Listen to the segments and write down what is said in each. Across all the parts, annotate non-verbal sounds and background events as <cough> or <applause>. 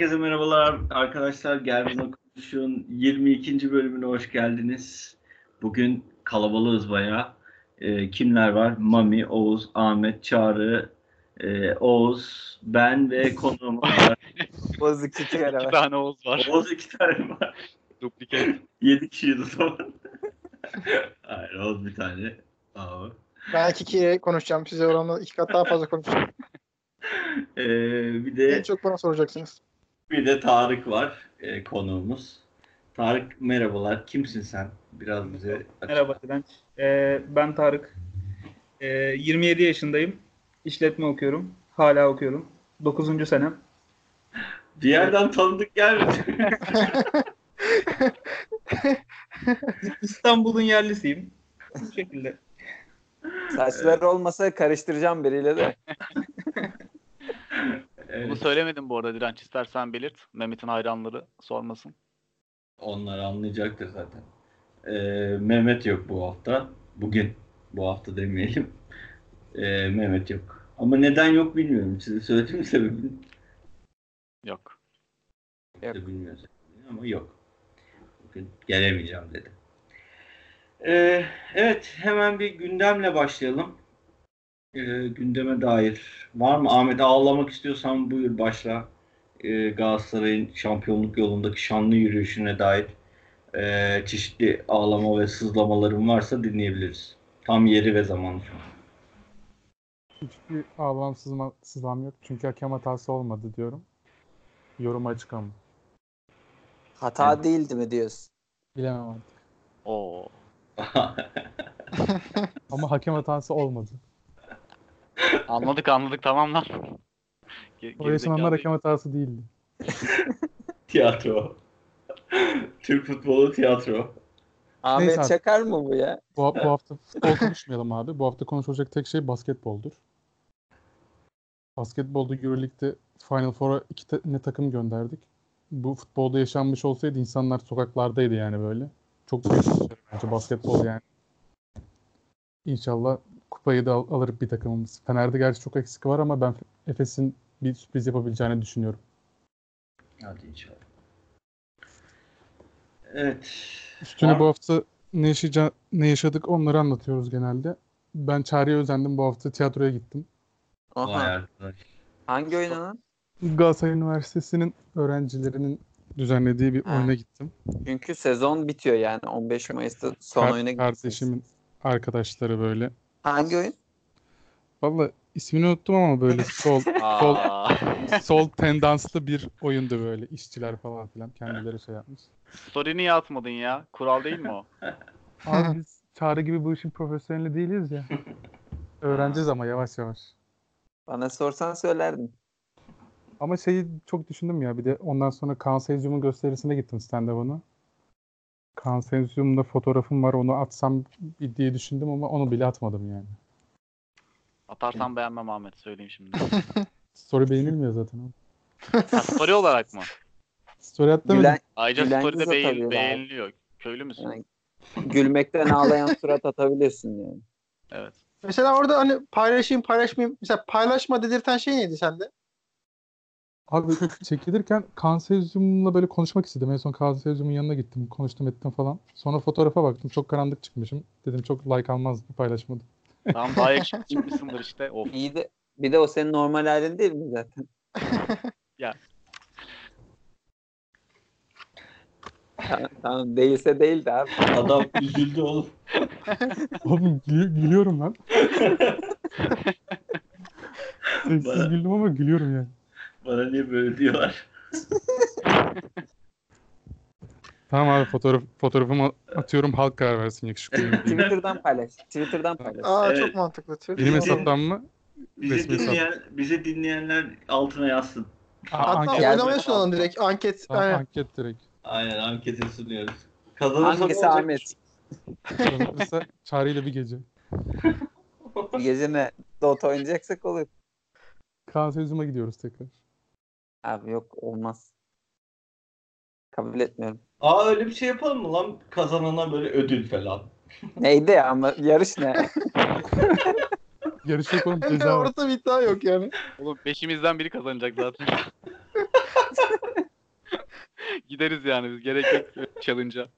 Herkese merhabalar arkadaşlar. Gelbin Konuşuyor'un 22. bölümüne hoş geldiniz. Bugün kalabalığız bayağı. Ee, kimler var? Mami, Oğuz, Ahmet, Çağrı, e, Oğuz, ben ve konuğum <laughs> var. Oğuz iki İki var. tane Oğuz var. Oğuz iki tane var. Duplikat. 7 kişiyiz o zaman. Hayır Oğuz bir tane. Abi. Ben iki kere konuşacağım. Size oranla iki kat daha fazla konuşacağım. Ee, bir en de çok bana soracaksınız. Bir de Tarık var e, konuğumuz. Tarık merhabalar. Kimsin sen? Biraz bize açıkla. Merhaba Direnç. Ee, ben Tarık. Ee, 27 yaşındayım. İşletme okuyorum. Hala okuyorum. 9. senem. Bir yerden tanıdık gelmedi. <laughs> İstanbul'un yerlisiyim. Bu şekilde. Saçları olmasa karıştıracağım biriyle de. <laughs> Evet. Bunu söylemedim bu arada Direnç. İstersen belirt. Mehmet'in hayranları sormasın. Onlar anlayacaktır zaten. Ee, Mehmet yok bu hafta. Bugün. Bu hafta demeyelim. Ee, Mehmet yok. Ama neden yok bilmiyorum. Size söylediğim sebebini Yok. Yok. de bilmiyoruz. Ama yok. Bugün gelemeyeceğim dedi. Ee, evet hemen bir gündemle başlayalım. Ee, gündeme dair. Var mı Ahmet ağlamak istiyorsan buyur başla. Ee, Galatasaray'ın şampiyonluk yolundaki şanlı yürüyüşüne dair ee, çeşitli ağlama ve sızlamaların varsa dinleyebiliriz. Tam yeri ve zamanı şu an. Hiçbir ağlam sızma, sızlam yok. Çünkü hakem hatası olmadı diyorum. Yoruma açık ama. Hata değildi mi diyorsun? Bilemem artık. Oo. <laughs> Ama hakem hatası olmadı. Anladık anladık tamam lan. Ge- O yaşananlar hakem hatası değildi. <laughs> tiyatro. Türk futbolu tiyatro. Ahmet Neyse abi. Çakar mı bu ya? Bu, bu hafta futbol konuşmayalım abi. Bu hafta konuşulacak tek şey basketboldur. Basketbolda Euroleague'de Final Four'a iki tane takım gönderdik. Bu futbolda yaşanmış olsaydı insanlar sokaklardaydı yani böyle. Çok büyük bir şey bence basketbol yani. İnşallah kupayı da al- alır bir takımımız. Fener'de gerçi çok eksik var ama ben Efes'in bir sürpriz yapabileceğini düşünüyorum. Hadi inşallah. Evet. Üstüne bu hafta ne, yaşayaca- ne yaşadık onları anlatıyoruz genelde. Ben Çağrı'ya özendim. Bu hafta tiyatroya gittim. Vay Aha. arkadaş. Hangi oyunu lan? Galatasaray Üniversitesi'nin öğrencilerinin düzenlediği bir Ha. oyuna gittim. Çünkü sezon bitiyor yani. 15 Mayıs'ta son Kar- oyuna gidiyorsunuz. Kardeşimin arkadaşları böyle. Hangi oyun? Valla ismini unuttum ama böyle <laughs> sol sol sol tendanslı bir oyundu böyle. İşçiler falan filan kendileri şey yapmış. Story niye atmadın ya? Kural değil mi o? Abi biz Çağrı gibi bu işin profesyoneli değiliz ya. Öğreneceğiz ama yavaş yavaş. Bana sorsan söylerdim. Ama şeyi çok düşündüm ya. Bir de ondan sonra Kaan Seyircium'un gösterisine gittim stand-up'ına. Kaan Seyircium'da fotoğrafım var. Onu atsam diye düşündüm ama onu bile atmadım yani. Atarsan beğenmem Ahmet söyleyeyim şimdi. <laughs> Story beğenilmiyor zaten. Ha, story olarak mı? Story at demedim. Gülen, Ayrıca Gülen story'de beğen- beğeniliyor. Köylü müsün? yani, gülmekten ağlayan surat atabiliyorsun yani. Evet. Mesela orada hani paylaşayım paylaşmayayım. Mesela paylaşma dedirten şey neydi sende? Abi <laughs> çekilirken Kaan Seyircium'la böyle konuşmak istedim. En son Kaan Seyircium'un yanına gittim. Konuştum ettim falan. Sonra fotoğrafa baktım. Çok karanlık çıkmışım. Dedim çok like almaz paylaşmadım. <laughs> Tamam daha yakışıklı çıkmışsındır işte. Of. İyi de bir de o senin normal halin değil mi zaten? <laughs> Ya. tamam, değilse değildi abi. Adam üzüldü oğlum. Oğlum gülü- gülüyorum lan. Sessiz Bana- güldüm ama gülüyorum yani. Bana niye böyle diyorlar? <laughs> Tamam abi fotoğraf fotoğrafımı atıyorum halk karar versin yakışıklı. <laughs> Twitter'dan paylaş. Twitter'dan paylaş. Aa Evet. çok mantıklı. Benim Hesap- hesaptan mı? Bizi Resmi hesap. dinleyen, bizi dinleyenler altına yazsın. Aa, Hatta anket, oynamaya sunalım direkt. Anket. Tamam, Aynen. anket direkt. Aynen anketi sunuyoruz. Kazanırsa Hangisi? Ahmet? Kazanırsa çağrıyla bir gece. Bir gece ne? Dota oynayacaksak olur. Kaan Seyircium'a gidiyoruz tekrar. Abi yok olmaz. Kabul etmiyorum. Aa öyle bir şey yapalım mı lan? Kazanana böyle ödül falan. <laughs> Neydi ya ama yarış ne? Yarış yok oğlum Hem de ceza var. orada bir iddia yok yani. Oğlum beşimizden biri kazanacak zaten. <laughs> Gideriz yani biz. Gerek yok challenge'a.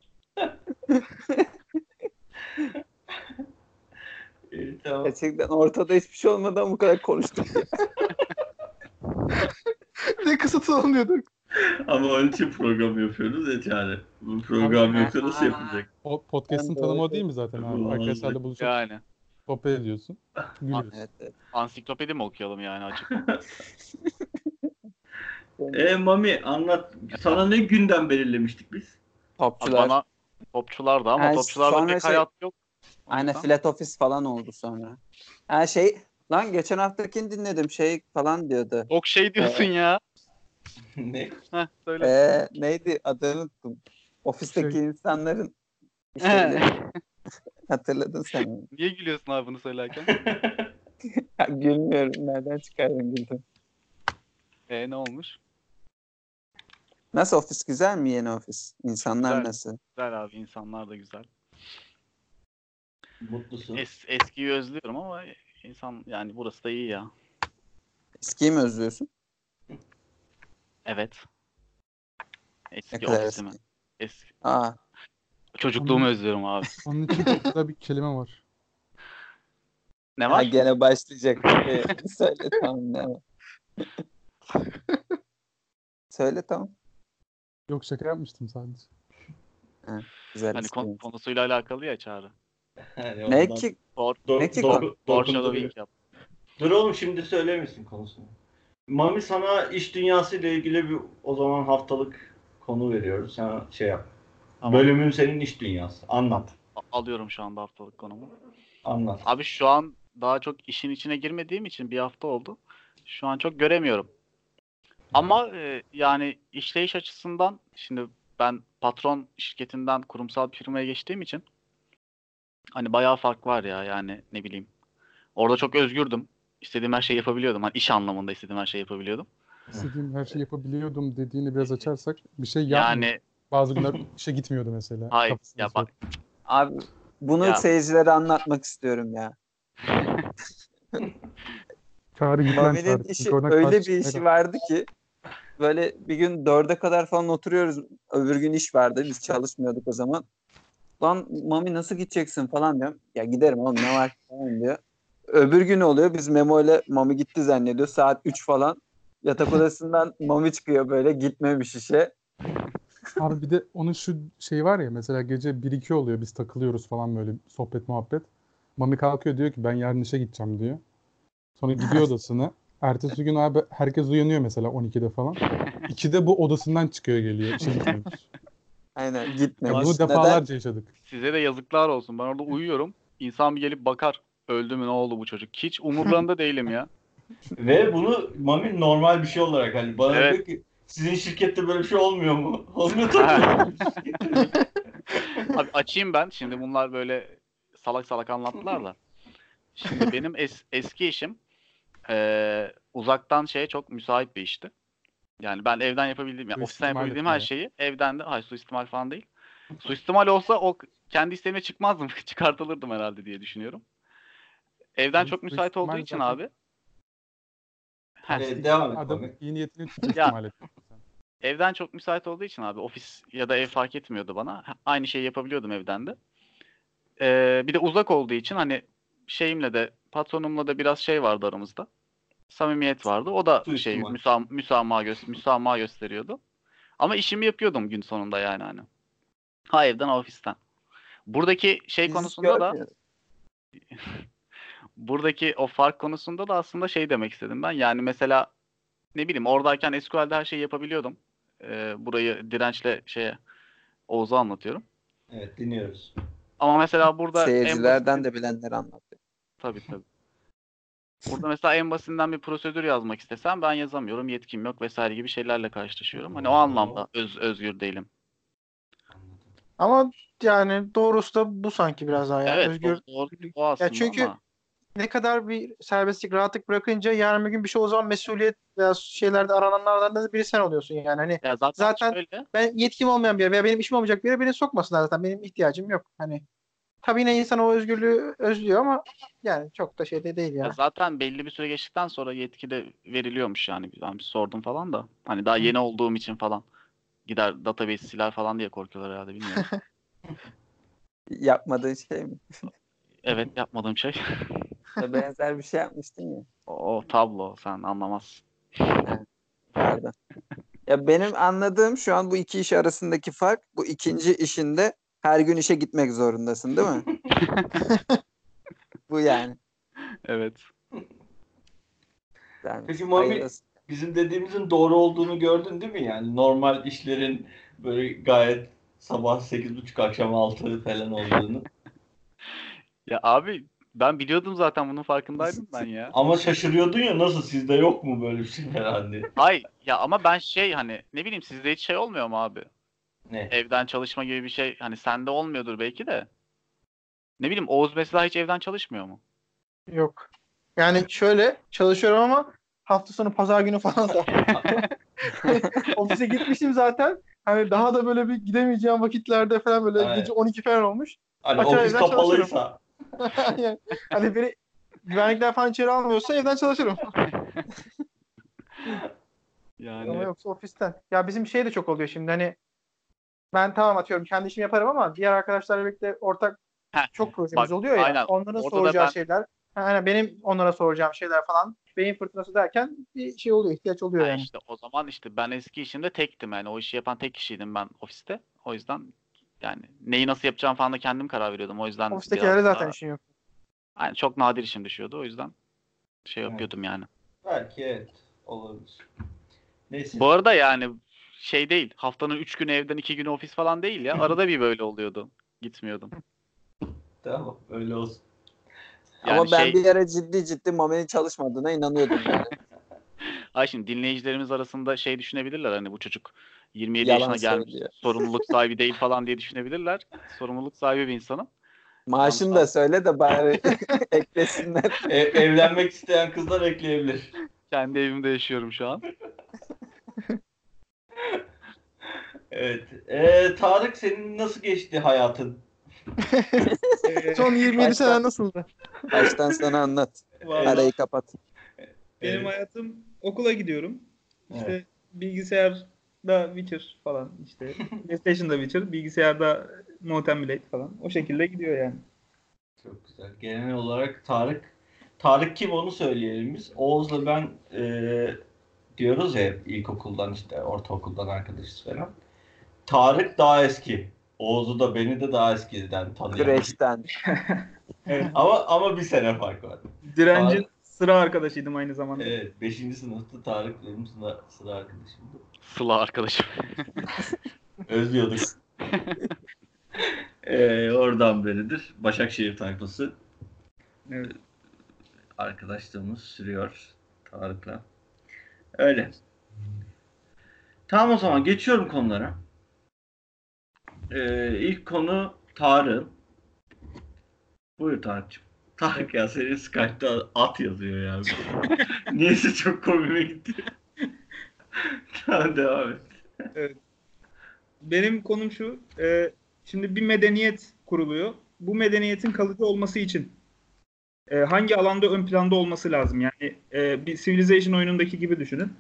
İyi, tamam. Gerçekten ortada hiçbir şey olmadan bu kadar konuştuk. <laughs> <laughs> ne kısıtlı diyorduk. Ama onun için program yapıyoruz ya yani. Bu program yoksa nasıl yapılacak? O podcast'ın tanımı o değil mi zaten abi? Arkadaşlarla buluşup Yani. sohbet ediyorsun. Gülüyoruz. evet, evet. Ansiklopedi mi okuyalım yani açık? <laughs> E Mami anlat. Sana ne gündem belirlemiştik biz? Abi Topçular. bana topçular da ama Yani topçularda pek şey- hayat yok. Aynen flat office falan oldu sonra. Ha şey lan geçen haftakini dinledim şey falan diyordu. Çok şey diyorsun ya. <laughs> ne? Heh, söyle. Ee, neydi adını unuttum. Ofisteki Şey- insanların. <laughs> Hatırladın sen. Niye gülüyorsun abi bunu söylerken? <laughs> Gülmüyorum. Nereden çıkardın güldün? e ne olmuş? Nasıl ofis güzel mi yeni ofis? İnsanlar Güzel. nasıl? Güzel abi insanlar da güzel. Mutlusun. Es, eskiyi özlüyorum ama insan yani burası da iyi ya. Eskiyi mi özlüyorsun? Evet. Ne Eski kadar ofisimi. eski? Eski. Aa, Çocukluğumu Onun- özlüyorum abi. <laughs> Onun için çok güzel bir kelime var. Ne ha, var? gene başlayacak. Ee, Söyle tamam ne var? <laughs> Söyle tamam. Yok şaka yapmıştım sadece. Güzel Hani kon- eski. konusuyla alakalı ya çağrı. <laughs> Yani Ne ondan- ki? For, Do- ne ki do- konu? foreshadowing yap. Dur oğlum şimdi söylemişsin konusunu. Mami sana iş dünyası ile ilgili bir o zaman haftalık konu veriyoruz. Sen şey yap. Tamam. Bölümün senin iş dünyası. Anlat. A- Alıyorum şu anda haftalık konumu. Anlat. Abi şu an daha çok işin içine girmediğim için bir hafta oldu. Şu an çok göremiyorum. Ama e, yani işleyiş açısından şimdi ben patron şirketinden kurumsal bir firmaya geçtiğim için hani bayağı fark var ya yani ne bileyim. Orada çok özgürdüm. İstediğim her şeyi yapabiliyordum. Hani iş anlamında istediğim her şeyi yapabiliyordum. İstediğim her şeyi yapabiliyordum dediğini biraz açarsak bir şey yapmıyor. Yani Bazı günler işe gitmiyordu mesela. hayır Kafasında ya bak Abi bunu Ya. seyircilere anlatmak istiyorum ya. <laughs> Çağrı Mami'nin işi öyle bir işi kalk- vardı ki böyle bir gün dörde kadar falan oturuyoruz. Öbür gün iş vardı. Biz çalışmıyorduk o zaman. Lan Mami nasıl gideceksin falan diyorum. Ya giderim oğlum ne var falan diyor. Öbür gün oluyor. Biz Memo ile Mami gitti zannediyor. Saat 3 falan. Yatak odasından Mami çıkıyor böyle gitmemiş işe. Abi bir de onun şu şeyi var ya mesela gece 1-2 oluyor biz takılıyoruz falan böyle sohbet muhabbet. Mami kalkıyor diyor ki ben yarın işe gideceğim diyor. Sonra gidiyor odasına. Ertesi gün abi herkes uyanıyor mesela 12'de falan. 2'de bu odasından çıkıyor geliyor işe Aynen Ya gitmemiş. bunu Neden? defalarca yaşadık. size de yazıklar olsun. Ben orada uyuyorum. İnsan bir gelip bakar. Öldü mü ne oldu bu çocuk? Hiç umurlarında değilim ya. Ve bunu Mami normal bir şey olarak hani bana Evet. diyor ki sizin şirkette böyle bir şey olmuyor mu? <laughs> Olmuyor tabii. Abi açayım ben. Şimdi bunlar böyle salak salak anlattılar da. Şimdi benim es- eski işim eee, uzaktan şeye çok müsait bir işti. Yani ben evden yapabildiğim, yani ofisten yapabildiğim her şeyi evden de, hayır suistimal falan değil. Suistimal olsa o kendi isteğime çıkmazdım. <laughs> Çıkartılırdım herhalde diye düşünüyorum. Evden çok müsait olduğu için zaten- abi. Heh, Evet, devam et Adam iyi niyetini <laughs> suistimal evden çok müsait olduğu için abi ofis ya da ev fark etmiyordu bana. Aynı şeyi yapabiliyordum evden de. Ee, bir de uzak olduğu için hani şeyimle de patronumla da biraz şey vardı aramızda. Samimiyet vardı. O da şey Suistimal. müsam müsamaha, gö- müsamaha gösteriyordu. Ama işimi yapıyordum gün sonunda yani hani. Ha evden ha ofisten. Buradaki şey Biz konusunda da <laughs> buradaki o fark konusunda da aslında şey demek istedim ben. Yani mesela ne bileyim oradayken SQL'de her şeyi yapabiliyordum. Ee, burayı dirençle şeye Oğuz'a anlatıyorum. Evet dinliyoruz. Ama mesela burada en Seyircilerden basit- de bilenler anlatıyor. tabii tabii. Burada mesela en basitinden bir prosedür yazmak istesem ben yazamıyorum. Yetkim yok vesaire gibi şeylerle karşılaşıyorum. Hani o anlamda öz, özgür değilim. Ama yani doğrusu da bu sanki biraz daha yani evet özgür. o, o, o aslında çünkü- ama Ne kadar bir serbestlik, rahatlık bırakınca yarın bir gün bir şey o zaman mesuliyet veya şeylerde arananlardan da biri sen oluyorsun yani. Hani ya zaten, zaten- şöyle ben yetkim olmayan bir yer veya benim işim olmayacak bir yere beni sokmasınlar zaten. Benim ihtiyacım yok. Hani tabii yine insan o özgürlüğü özlüyor ama yani çok da şeyde değil Ya ya. zaten belli bir süre geçtikten sonra yetki de veriliyormuş yani. Ben bir sordum falan da. Hani daha yeni olduğum için falan. Gider database siler falan diye korkuyorlar herhalde bilmiyorum. <laughs> Yapmadığın şey mi? <laughs> evet yapmadığım şey. <laughs> Benzer bir şey yapmıştın ya. O, o tablo sen anlamazsın. Pardon. Ya benim anladığım şu an bu iki iş arasındaki fark bu ikinci işinde her gün işe gitmek zorundasın değil mi? <laughs> bu yani. Evet. yani Peki Mami- hayırlısı. Bizim dediğimizin doğru olduğunu gördün değil mi? Yani normal işlerin böyle gayet sabah 8.30 akşam 6 falan olduğunu. <laughs> Ya abi ben biliyordum zaten bunun farkındaydım ben ya. Ama şaşırıyordun ya nasıl sizde yok mu böyle bir şey herhalde? Ay ya ama ben şey hani ne bileyim sizde hiç şey olmuyor mu abi? Ne? Evden çalışma gibi bir şey hani sende olmuyordur belki de. Ne bileyim Oğuz mesela hiç evden çalışmıyor mu? Yok. Yani şöyle çalışıyorum ama hafta sonu pazar günü falan. <laughs> Ofise gitmişim zaten. Hani daha da böyle bir gidemeyeceğim vakitlerde falan böyle Evet. gece 12 falan olmuş. Hani Açar ofis kapalıysa. <laughs> yani, hani beni güvenlikler falan içeri almıyorsa evden çalışırım. <laughs> Yani Ama yoksa ofisten. Ya bizim şey de çok oluyor şimdi hani ben tamam atıyorum kendi işimi yaparım ama diğer arkadaşlarla birlikte ortak Heh, çok projemiz bak, oluyor ya. aynen. Onların Orada da soracağı ben- şeyler. Yani benim onlara soracağım şeyler falan. Beyin fırtınası derken bir şey oluyor, ihtiyaç oluyor ha yani. işte o zaman işte ben eski işimde tektim yani o işi yapan tek kişiydim ben ofiste. O yüzden yani neyi nasıl yapacağım falan da kendim karar veriyordum. O yüzden Ofistekilerde biraz zaten daha- işin yok. yani çok nadir işim düşüyordu o yüzden şey Evet. yapıyordum yani. Belki evet olabilir. Neyse. Bu arada yani şey değil haftanın 3 günü evden 2 günü ofis falan değil ya. Arada bir böyle oluyordu. Gitmiyordum. Tamam öyle olsun. Yani Ama ben şey, bir ara ciddi ciddi Mami'nin çalışmadığına inanıyordum yani. <laughs> ay şimdi dinleyicilerimiz arasında şey düşünebilirler hani bu çocuk 27 Yalan yaşına gelmiş söylüyor. <laughs> sorumluluk sahibi değil falan diye düşünebilirler. Sorumluluk sahibi bir insanım. Maaşını Yalnız- da söyle de bari <laughs> eklesinler. E, evlenmek isteyen kızlar ekleyebilir. Kendi evimde yaşıyorum şu an. Evet. E, Tarık senin nasıl geçti hayatın? Ee, <laughs> Son 27 Baştan- sene nasıldı? Baştan sana anlat. vallahi Arayı kapat. benim Evet. hayatım okula gidiyorum. İşte Evet. bilgisayarda Witcher falan işte. <laughs> PlayStation'da Witcher, bilgisayarda Mountain Blade falan. O şekilde gidiyor yani. Çok güzel. Genel olarak Tarık Tarık kim onu söyleyelim biz. Oğuz'la ben e, diyoruz ya hep ilkokuldan işte ortaokuldan arkadaşız falan. Tarık daha eski. Oğuz'u da beni de daha eskiden tanıyor. Güreşten. <laughs> ama ama bir sene fark var. Direncin Tarık- sıra arkadaşıydım aynı zamanda. Evet. 5. sınıfta Tarık benim sıra, sıra arkadaşımdı. Sıla arkadaşım. <laughs> Özlüyorduk. Ee, oradan beridir. Başakşehir tayfası Evet. arkadaşlığımız sürüyor Tarık'la. Öyle. Tamam o zaman geçiyorum konulara. Ee, ilk konu Tarık. Buyur Tarık'cığım. Tarık ya senin Skype'da at yazıyor ya. <laughs> Niyeyse çok komime gitti. tamam devam et. Benim konum şu. e, şimdi bir medeniyet kuruluyor. Bu medeniyetin kalıcı olması için e, hangi alanda ön planda olması lazım? Yani e, bir Civilization oyunundaki gibi düşünün.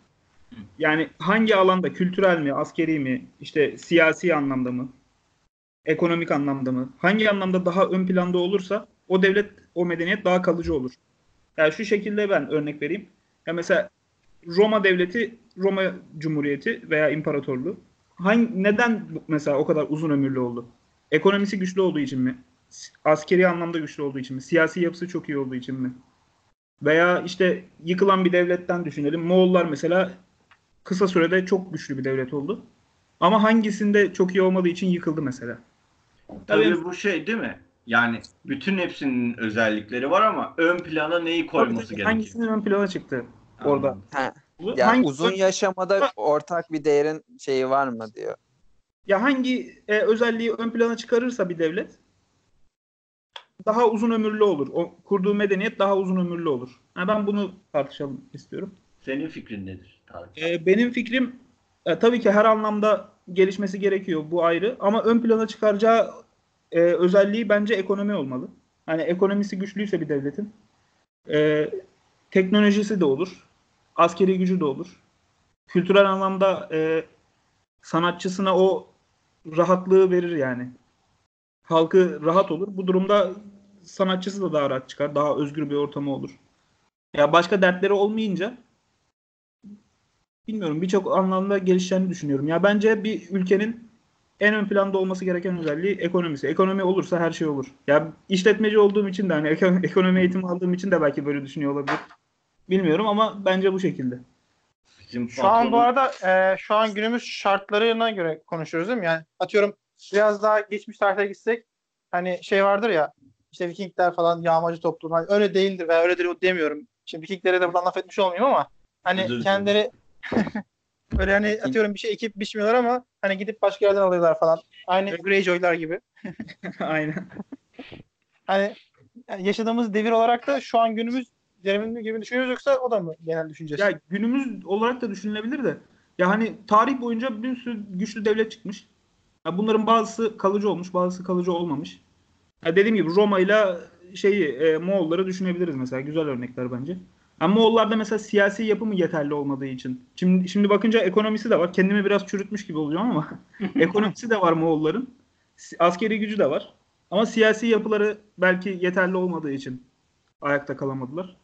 Yani hangi alanda kültürel mi, askeri mi, işte siyasi anlamda mı, ekonomik anlamda mı? Hangi anlamda daha ön planda olursa o devlet, o medeniyet daha kalıcı olur. Yani şu şekilde ben örnek vereyim. Ya mesela Roma devleti, Roma Cumhuriyeti veya İmparatorluğu hangi, neden mesela o kadar uzun ömürlü oldu? Ekonomisi güçlü olduğu için mi? Askeri anlamda güçlü olduğu için mi? Siyasi yapısı çok iyi olduğu için mi? Veya işte yıkılan bir devletten düşünelim. Moğollar mesela kısa sürede çok güçlü bir devlet oldu. Ama hangisinde çok iyi olmadığı için yıkıldı mesela. Tabii Tabii. bu şey değil mi? Yani bütün hepsinin özellikleri var ama ön plana neyi koyması gerekiyor? Hangisinin ön plana çıktı orada? Anladım. Ha, Bu ya hangi- uzun yaşamada ortak bir değerin şeyi var mı diyor. Ya hangi e, özelliği ön plana çıkarırsa bir devlet daha uzun ömürlü olur. O kurduğu medeniyet daha uzun ömürlü olur. Ha, ben bunu tartışalım istiyorum. Senin fikrin nedir Tarık? E, benim fikrim e, tabii ki her anlamda gelişmesi gerekiyor. Bu ayrı. Ama ön plana çıkaracağı e, özelliği bence ekonomi olmalı. Hani ekonomisi güçlüyse bir devletin e, teknolojisi de olur. Askeri gücü de olur. Kültürel anlamda e, sanatçısına o rahatlığı verir yani. Halkı rahat olur. Bu durumda sanatçısı da daha rahat çıkar. Daha özgür bir ortamı olur. Ya başka dertleri olmayınca bilmiyorum birçok anlamda gelişeceğini düşünüyorum. Ya bence bir ülkenin en ön planda olması gereken özelliği ekonomisi. Ekonomi olursa her şey olur. Ya işletmeci olduğum için de hani eko- <laughs> ekonomi eğitimi aldığım için de belki böyle düşünüyor olabilir. Bilmiyorum ama bence bu şekilde. Bizim Şu an bu arada e, şu an günümüz şartlarına göre konuşuyoruz değil mi? Yani atıyorum biraz daha geçmiş tarihe gitsek hani şey vardır ya işte Vikingler falan yağmacı toplum. Hani öyle değildir veya öyledir demiyorum. Şimdi Vikinglere de buradan laf etmiş olmayayım ama hani dilerim. kendileri <laughs> böyle hani atıyorum bir şey ekip biçmiyorlar ama hani gidip başka yerden alıyorlar falan. Aynı Greyjoy'lar gibi. <laughs> <laughs> Aynen. Hani yaşadığımız devir olarak da şu an günümüz devrimli gibi düşünüyoruz yoksa o da mı genel düşüncesi? Ya günümüz olarak da düşünülebilir de. Ya hani tarih boyunca bir sürü güçlü devlet çıkmış. Ya bunların bazısı kalıcı olmuş, bazısı kalıcı olmamış. Ya dediğim gibi Roma ile şeyi e, Moğolları düşünebiliriz mesela. Güzel örnekler bence. Ama Moğollarda mesela siyasi yapımı yeterli olmadığı için. Şimdi şimdi bakınca ekonomisi de var. Kendimi biraz çürütmüş gibi olacağım ama <laughs> ekonomisi de var Moğolların. Askeri gücü de var. Ama siyasi yapıları belki yeterli olmadığı için ayakta kalamadılar.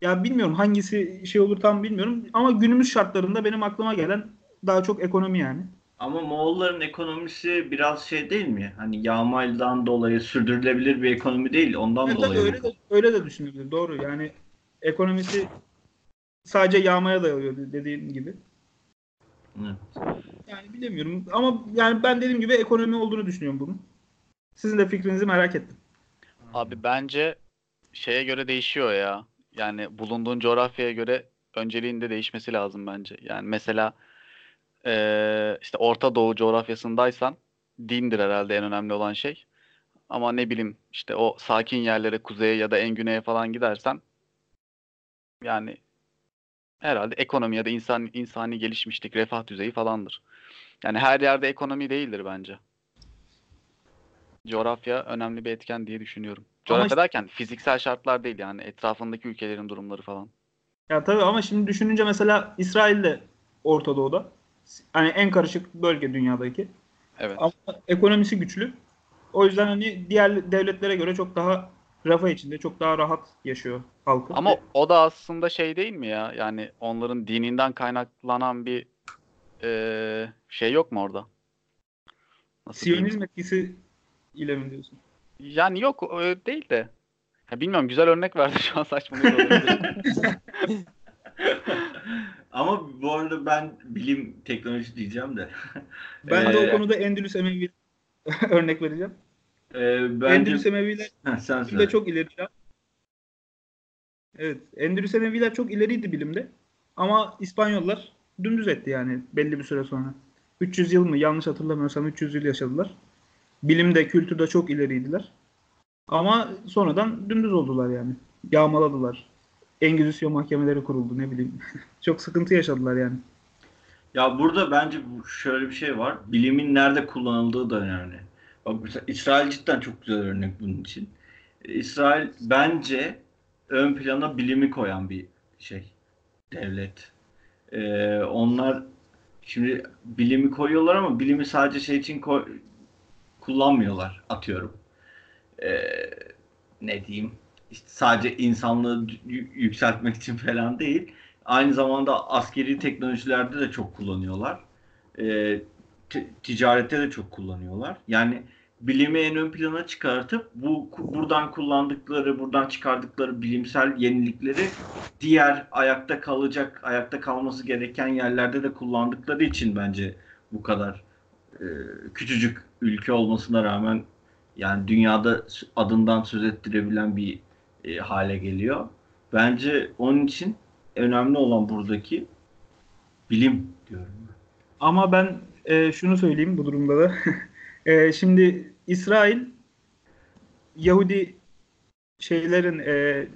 Ya bilmiyorum hangisi şey olur tam bilmiyorum ama günümüz şartlarında benim aklıma gelen daha çok ekonomi yani. Ama Moğolların ekonomisi biraz şey değil mi? Hani yağmaydan dolayı sürdürülebilir bir ekonomi değil. Ondan Evet, dolayı. öyle de, öyle de düşünülebilir doğru yani ekonomisi sadece yağmaya dayanıyor dediğin gibi. Evet. Yani bilemiyorum ama yani ben dediğim gibi ekonomi olduğunu düşünüyorum bunun. Sizin de fikrinizi merak ettim. Abi bence şeye göre değişiyor ya. Yani bulunduğun coğrafyaya göre önceliğin de değişmesi lazım bence. Yani mesela eee, işte Orta Doğu coğrafyasındaysan dindir herhalde en önemli olan şey. Ama ne bileyim işte o sakin yerlere kuzeye ya da en güneye falan gidersen yani herhalde ekonomi ya da insan insani gelişmişlik, refah düzeyi falandır. Yani her yerde ekonomi değildir bence. Coğrafya önemli bir etken diye düşünüyorum. Coğrafya işte- derken fiziksel şartlar değil yani etrafındaki ülkelerin durumları falan. Ya tabii ama şimdi düşününce mesela İsrail de Orta Doğu'da. Hani en karışık bölge dünyadaki. Evet. Ama ekonomisi güçlü. O yüzden hani diğer devletlere göre çok daha refah içinde, çok daha rahat yaşıyor halkı. Ama o da aslında şey değil mi ya? Yani onların dininden kaynaklanan bir eee, şey yok mu orada? Nasıl? Siyonizm etkisi ile mi diyorsun? Yani yok öyle değil de. Ya bilmiyorum güzel örnek verdi şu an saçmalıyor olabilir. <laughs> Ama bu arada ben bilim teknoloji diyeceğim de. <laughs> Ben de Ee, o konuda Endülüs Emevi <laughs> örnek vereceğim. e, bence Endülüs Emeviler bilimde çok ileriler. Evet, Endülüs Emeviler çok ileriydi bilimde. Ama İspanyollar dümdüz etti yani belli bir süre sonra. 300 yıl mı? Yanlış hatırlamıyorsam 300 yıl yaşadılar. Bilimde, kültürde çok ileriydiler. Ama sonradan dümdüz oldular yani. Yağmaladılar. Engizisyon mahkemeleri kuruldu ne bileyim. <laughs> çok sıkıntı yaşadılar yani. Ya burada bence şöyle bir şey var. Bilimin nerede kullanıldığı da önemli. Bak mesela İsrail cidden çok güzel örnek bunun için. İsrail bence ön plana bilimi koyan bir şey. Devlet. E, onlar şimdi bilimi koyuyorlar ama bilimi sadece şey için koy- kullanmıyorlar atıyorum. E, ne diyeyim? İşte sadece insanlığı yükseltmek için falan değil aynı zamanda askeri teknolojilerde de çok kullanıyorlar. T- ticarette de çok kullanıyorlar. Yani bilimi en ön plana çıkartıp bu buradan kullandıkları, buradan çıkardıkları bilimsel yenilikleri diğer ayakta kalacak, ayakta kalması gereken yerlerde de kullandıkları için bence bu kadar e, küçücük ülke olmasına rağmen yani dünyada adından söz ettirebilen bir e, hale geliyor. Bence onun için önemli olan buradaki bilim diyorum. Ama ben e, şunu söyleyeyim bu durumda da. <laughs> E, şimdi İsrail Yahudi şeylerin e,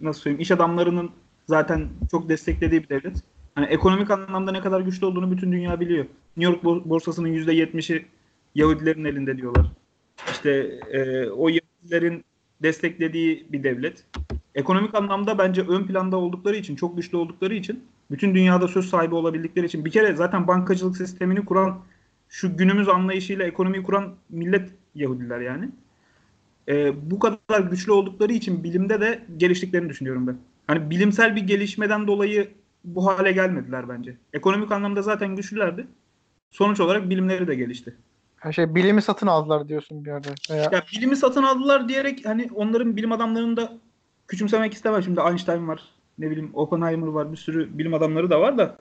nasıl söyleyeyim iş adamlarının zaten çok desteklediği bir devlet. Hani ekonomik anlamda ne kadar güçlü olduğunu bütün dünya biliyor. New York bor- borsasının %70'i Yahudilerin elinde diyorlar. İşte e, o Yahudilerin desteklediği bir devlet. Ekonomik anlamda bence ön planda oldukları için, çok güçlü oldukları için, bütün dünyada söz sahibi olabildikleri için bir kere zaten bankacılık sistemini kuran, şu günümüz anlayışıyla ekonomiyi kuran millet Yahudiler yani. E, bu kadar güçlü oldukları için bilimde de geliştiklerini düşünüyorum ben. Hani bilimsel bir gelişmeden dolayı bu hale gelmediler bence. Ekonomik anlamda zaten güçlülerdi. Sonuç olarak bilimleri de gelişti. Her şey bilimi satın aldılar diyorsun bir yerde. Veya Ya bilimi satın aldılar diyerek hani onların bilim adamlarını da küçümsemek istemem. Şimdi Einstein var, ne bileyim Oppenheimer var, bir sürü bilim adamları da var da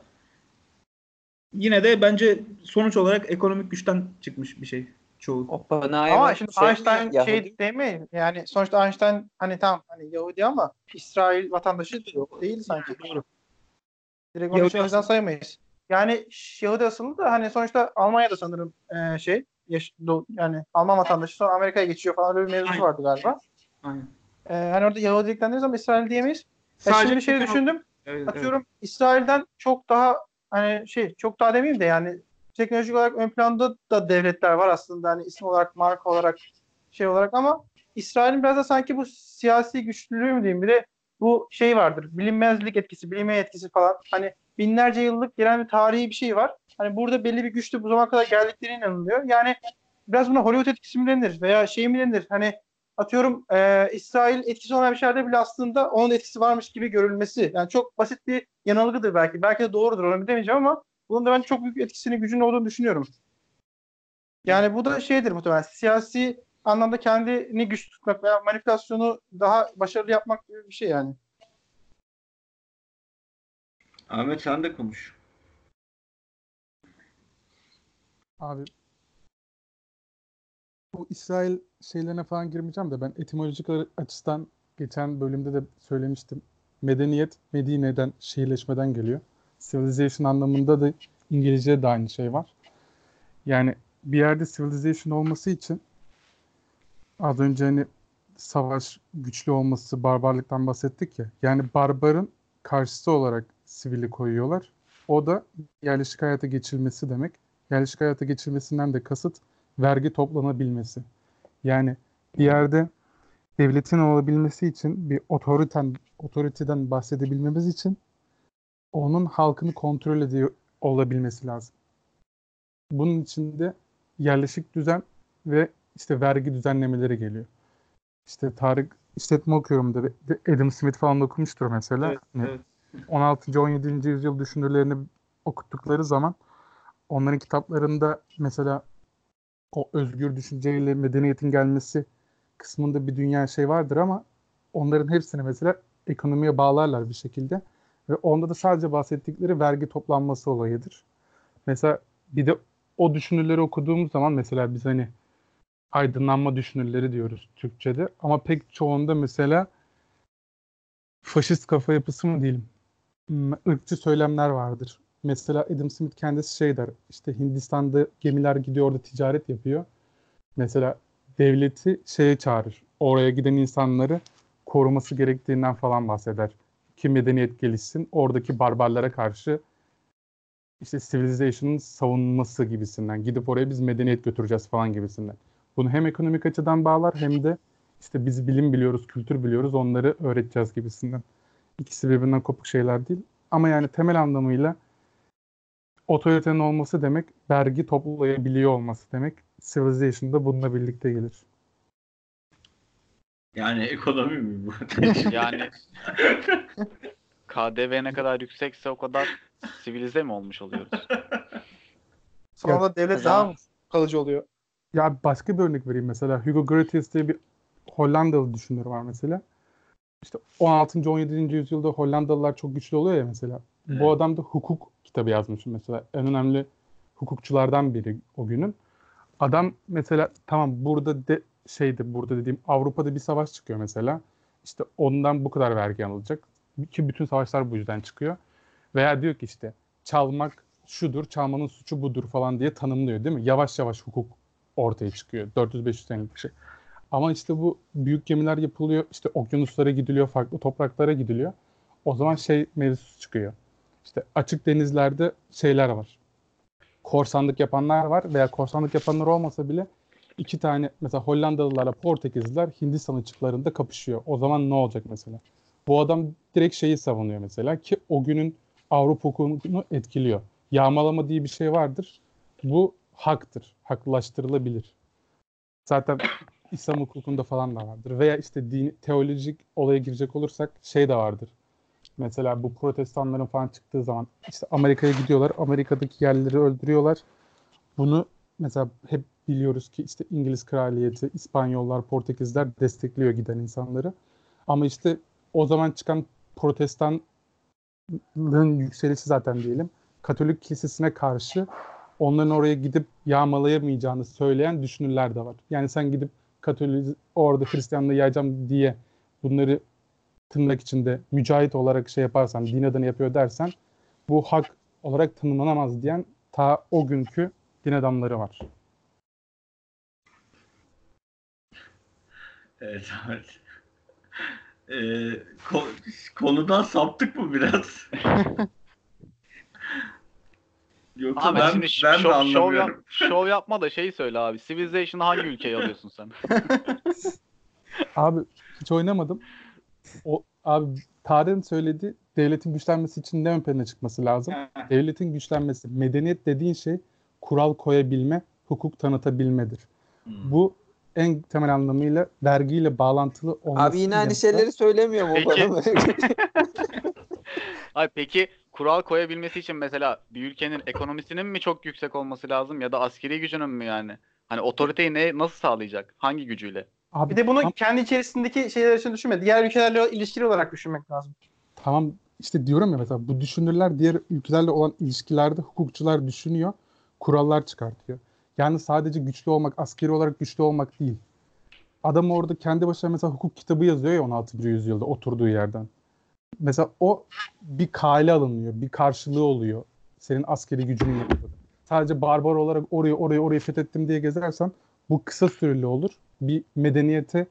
yine de bence sonuç olarak ekonomik güçten çıkmış bir şey çoğu. Oppenheimer ama şimdi şey, Einstein Yahudi. şey değil mi? Yani sonuçta Einstein hani tam hani Yahudi ama İsrail vatandaşı yok değil sanki. Doğru. Direkt onu Yahudi şey sayamayız. Yani Yahudi asıllı da hani sonuçta Almanya'da sanırım e, şey yaş- do- yani Alman vatandaşı sonra Amerika'ya geçiyor falan öyle bir mevzusu Aynen. vardı galiba. Aynen. E, hani orada Yahudilikten deriz ama İsrail diyemeyiz. Ya şimdi bir şey düşündüm. Evet, evet. Atıyorum İsrail'den çok daha hani şey çok daha demeyeyim de yani teknolojik olarak ön planda da devletler var aslında hani isim olarak marka olarak şey olarak ama İsrail'in biraz da sanki bu siyasi güçlülüğü mü diyeyim bir de bu şey vardır bilinmezlik etkisi bilinme etkisi falan hani binlerce yıllık gelen bir tarihi bir şey var. Hani burada belli bir güçlü bu zamana kadar geldikleri inanılıyor. Yani biraz buna Hollywood etkisi mi denir veya şey mi denir? Hani atıyorum e, İsrail etkisi olan bir şeylerde bile aslında onun etkisi varmış gibi görülmesi. Yani çok basit bir yanılgıdır belki. Belki de doğrudur onu bilemeyeceğim ama bunun da ben çok büyük etkisini gücünün olduğunu düşünüyorum. Yani bu da şeydir muhtemelen siyasi anlamda kendini güç tutmak veya manipülasyonu daha başarılı yapmak gibi bir şey yani. Ahmet sen de konuş. Abi bu İsrail şeylerine falan girmeyeceğim de ben etimolojik açıdan geçen bölümde de söylemiştim. Medeniyet Medine'den, şehirleşmeden geliyor. Civilization anlamında da İngilizce'de de aynı şey var. Yani bir yerde civilization olması için az önce hani savaş güçlü olması, barbarlıktan bahsettik ya. Yani barbarın karşısı olarak sivili koyuyorlar. O da yerleşik hayata geçilmesi demek. Yerleşik hayata geçilmesinden de kasıt vergi toplanabilmesi. Yani bir yerde devletin olabilmesi için bir otoriten, otoriteden bahsedebilmemiz için onun halkını kontrol ediyor olabilmesi lazım. Bunun için de yerleşik düzen ve işte vergi düzenlemeleri geliyor. İşte Tarık işletme okuyorum da Adam Smith falan da okumuştur mesela. Evet, evet. 16. 17. yüzyıl düşünürlerini okuttukları zaman onların kitaplarında mesela o özgür düşünceyle medeniyetin gelmesi kısmında bir dünya şey vardır ama onların hepsini mesela ekonomiye bağlarlar bir şekilde ve onda da sadece bahsettikleri vergi toplanması olayıdır. Mesela bir de o düşünürleri okuduğumuz zaman mesela biz hani aydınlanma düşünürleri diyoruz Türkçe'de ama pek çoğunda mesela faşist kafa yapısı mı diyelim ırkçı söylemler vardır. Mesela Adam Smith kendisi şey der işte Hindistan'da gemiler gidiyor orada ticaret yapıyor. Mesela devleti şeye çağırır. Oraya giden insanları koruması gerektiğinden falan bahseder. Ki medeniyet gelişsin. Oradaki barbarlara karşı işte civilization'ın savunması gibisinden. Gidip oraya biz medeniyet götüreceğiz falan gibisinden. Bunu hem ekonomik açıdan bağlar hem de işte biz bilim biliyoruz, kültür biliyoruz onları öğreteceğiz gibisinden. İkisi birbirinden kopuk şeyler değil. Ama yani temel anlamıyla otoritenin olması demek vergi toplayabiliyor olması demek. Civilization da bununla birlikte gelir. Yani ekonomi mi bu? <laughs> Yani <laughs> KDV ne kadar yüksekse o kadar sivilize mi olmuş oluyoruz? <laughs> Sonra da devlet daha mı kalıcı oluyor? Ya başka bir örnek vereyim mesela. Hugo Grotius diye bir Hollandalı düşünür var mesela. İşte 16. 17. yüzyılda Hollandalılar çok güçlü oluyor ya mesela. Evet. Bu adam da hukuk kitabı yazmış mesela. En önemli hukukçulardan biri o günün. Adam mesela tamam burada de şeydi burada dediğim Avrupa'da bir savaş çıkıyor mesela. İşte ondan bu kadar vergi alınacak. Ki bütün savaşlar bu yüzden çıkıyor. Veya diyor ki işte çalmak şudur, çalmanın suçu budur falan diye tanımlıyor değil mi? Yavaş yavaş hukuk ortaya çıkıyor. 400-500 senelik bir şey. Ama işte bu büyük gemiler yapılıyor. işte okyanuslara gidiliyor, farklı topraklara gidiliyor. O zaman şey mevzusu çıkıyor. İşte açık denizlerde şeyler var. Korsanlık yapanlar var veya korsanlık yapanlar olmasa bile iki tane mesela Hollandalılarla Portekizliler Hindistan açıklarında kapışıyor. O zaman ne olacak mesela? Bu adam direkt şeyi savunuyor mesela ki o günün Avrupa hukukunu etkiliyor. Yağmalama diye bir şey vardır. Bu haktır. Haklılaştırılabilir. Zaten İslam hukukunda falan da vardır. Veya işte din, teolojik olaya girecek olursak şey de vardır. Mesela bu protestanların falan çıktığı zaman işte Amerika'ya gidiyorlar. Amerika'daki yerlileri öldürüyorlar. Bunu mesela hep biliyoruz ki işte İngiliz kraliyeti, İspanyollar, Portekizler destekliyor giden insanları. Ama işte o zaman çıkan protestanlığın yükselişi zaten diyelim. Katolik kilisesine karşı onların oraya gidip yağmalayamayacağını söyleyen düşünürler de var. Yani sen gidip Katolik orada Hristiyanlığı yayacağım diye bunları tırnak içinde mücahit olarak şey yaparsan, din adını yapıyor dersen bu hak olarak tanımlanamaz diyen ta o günkü din adamları var. Evet Ahmet. Ee, ko- konudan saptık mı biraz? <laughs> Yoksa Ahmet ben, şimdi ben şov, mi şov, yap, anlamıyorum? <laughs> şov yapma da şeyi söyle abi. Civilization'ı hangi ülkeye alıyorsun sen? <laughs> Abi hiç oynamadım. O abi tarihin söylediği devletin güçlenmesi için ne ön plana çıkması lazım? Devletin güçlenmesi, medeniyet dediğin şey kural koyabilme, hukuk tanıtabilmedir. Hmm. Bu en temel anlamıyla vergiyle bağlantılı olması. Abi yine aynı şeyleri söylemiyor mu Peki. <laughs> Ay peki kural koyabilmesi için mesela bir ülkenin ekonomisinin mi çok yüksek olması lazım ya da askeri gücünün mü yani? Hani otoriteyi ne nasıl sağlayacak? Hangi gücüyle? Abi, Bir de bunu tam- kendi içerisindeki şeyler için düşünme. Diğer ülkelerle ilişkili olarak düşünmek lazım. Tamam işte diyorum ya mesela bu düşünürler diğer ülkelerle olan ilişkilerde hukukçular düşünüyor, kurallar çıkartıyor. Yani sadece güçlü olmak, askeri olarak güçlü olmak değil. Adam orada kendi başına mesela hukuk kitabı yazıyor ya 16. yüzyılda oturduğu yerden. Mesela o bir kale alınıyor, bir karşılığı oluyor. Senin askeri gücünün yanında. Sadece barbar olarak orayı orayı orayı fethettim diye gezersen bu kısa süreli olur. Bir medeniyete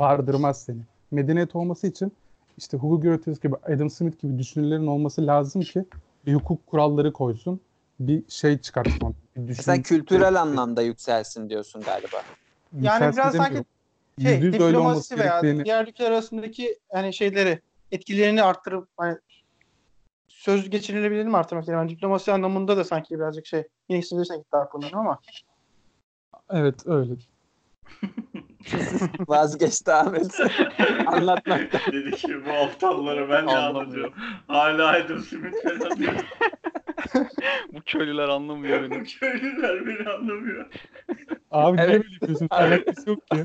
vardırmaz seni. Medeniyet olması için işte Hugo Grotius gibi Adam Smith gibi düşünürlerin olması lazım ki bir hukuk kuralları koysun. Bir şey çıkartsın. Bir düşün- Sen kültürel anlamda yükselsin diyorsun galiba. Yani Yükselsin biraz sanki. Şey, diplomasi veya gerektiğini diğer ülkeler arasındaki hani şeyleri etkilerini arttırıp hani söz geçirilebilir mi arttırmak yani diplomasi anlamında da sanki birazcık şey yine istediğine gitti aklımdan ama evet öyle. <laughs> Vazgeçti Ahmet. Anlatmaktan. <laughs> Dedi ki bu aptallara ben de Anlamıyor. anlatıyorum. Hala Adam Smith falan diyor. <laughs> Bu köylüler anlamıyor Bu beni. köylüler beni anlamıyor. Abi niye Evet. böyle yapıyorsun? Alakası yok ki.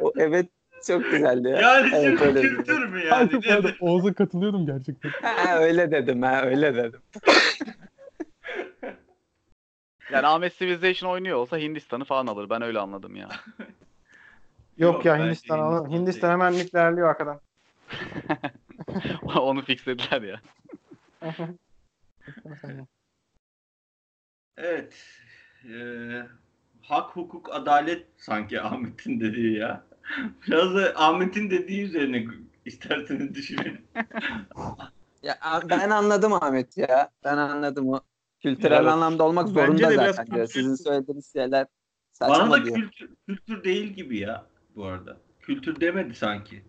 O, evet çok güzeldi ya. Yani Evet, şimdi öyle kültür mü yani? Hayır, arada Nedir? Oğuz'a katılıyordum gerçekten. Ha, öyle dedim ha öyle dedim. <laughs> Yani Ahmet Civilization oynuyor olsa Hindistan'ı falan alır. Ben öyle anladım ya. <laughs> yok, Yok, ya Hindistan Hindistan Hindistan, değil. hemen nükleerliyor arkadan. <laughs> Onu fixlediler ya. Evet. Ee, hak, hukuk, adalet sanki Ahmet'in dediği ya. <laughs> Biraz da Ahmet'in dediği üzerine isterseniz düşünün. <laughs> Ya ben anladım Ahmet ya. Ben anladım o. Kültürel Evet. anlamda olmak Bence zorunda de biraz zaten. kültür- Sizin söylediğiniz şeyler Bana saçma da diyor. kültür, kültür değil gibi ya bu arada. Kültür demedi sanki.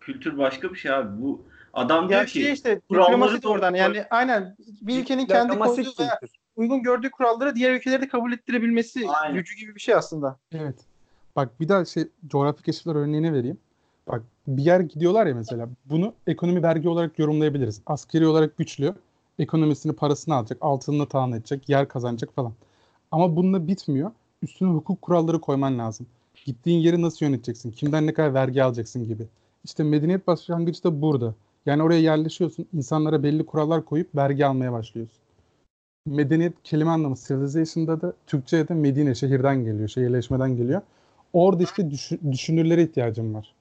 Kültür başka bir şey abi. Bu adam diyor Ya ki şey işte kuralları diplomasi de doğru oradan yani aynen bir ülkenin kendi koyduğu uygun gördüğü kuralları diğer ülkeleri de kabul ettirebilmesi Aynen. gücü gibi bir şey aslında. Evet. Bak bir daha şey coğrafi keşifler örneğini vereyim. Bak bir yer gidiyorlar ya mesela. Bunu ekonomi vergi olarak yorumlayabiliriz. Askeri olarak güçlü. Ekonomisini parasını alacak. Altınını talan edecek. Yer kazanacak falan. Ama bununla bitmiyor. Üstüne hukuk kuralları koyman lazım. Gittiğin yeri nasıl yöneteceksin? Kimden ne kadar vergi alacaksın gibi. İşte medeniyet başlangıcı da burada. Yani oraya yerleşiyorsun. insanlara belli kurallar koyup vergi almaya başlıyorsun. Medeniyet kelime anlamı civilization'da da Türkçe'ye de Medine şehirden geliyor. Şehirleşmeden geliyor. Orada işte düşün- düşünürlere ihtiyacım var.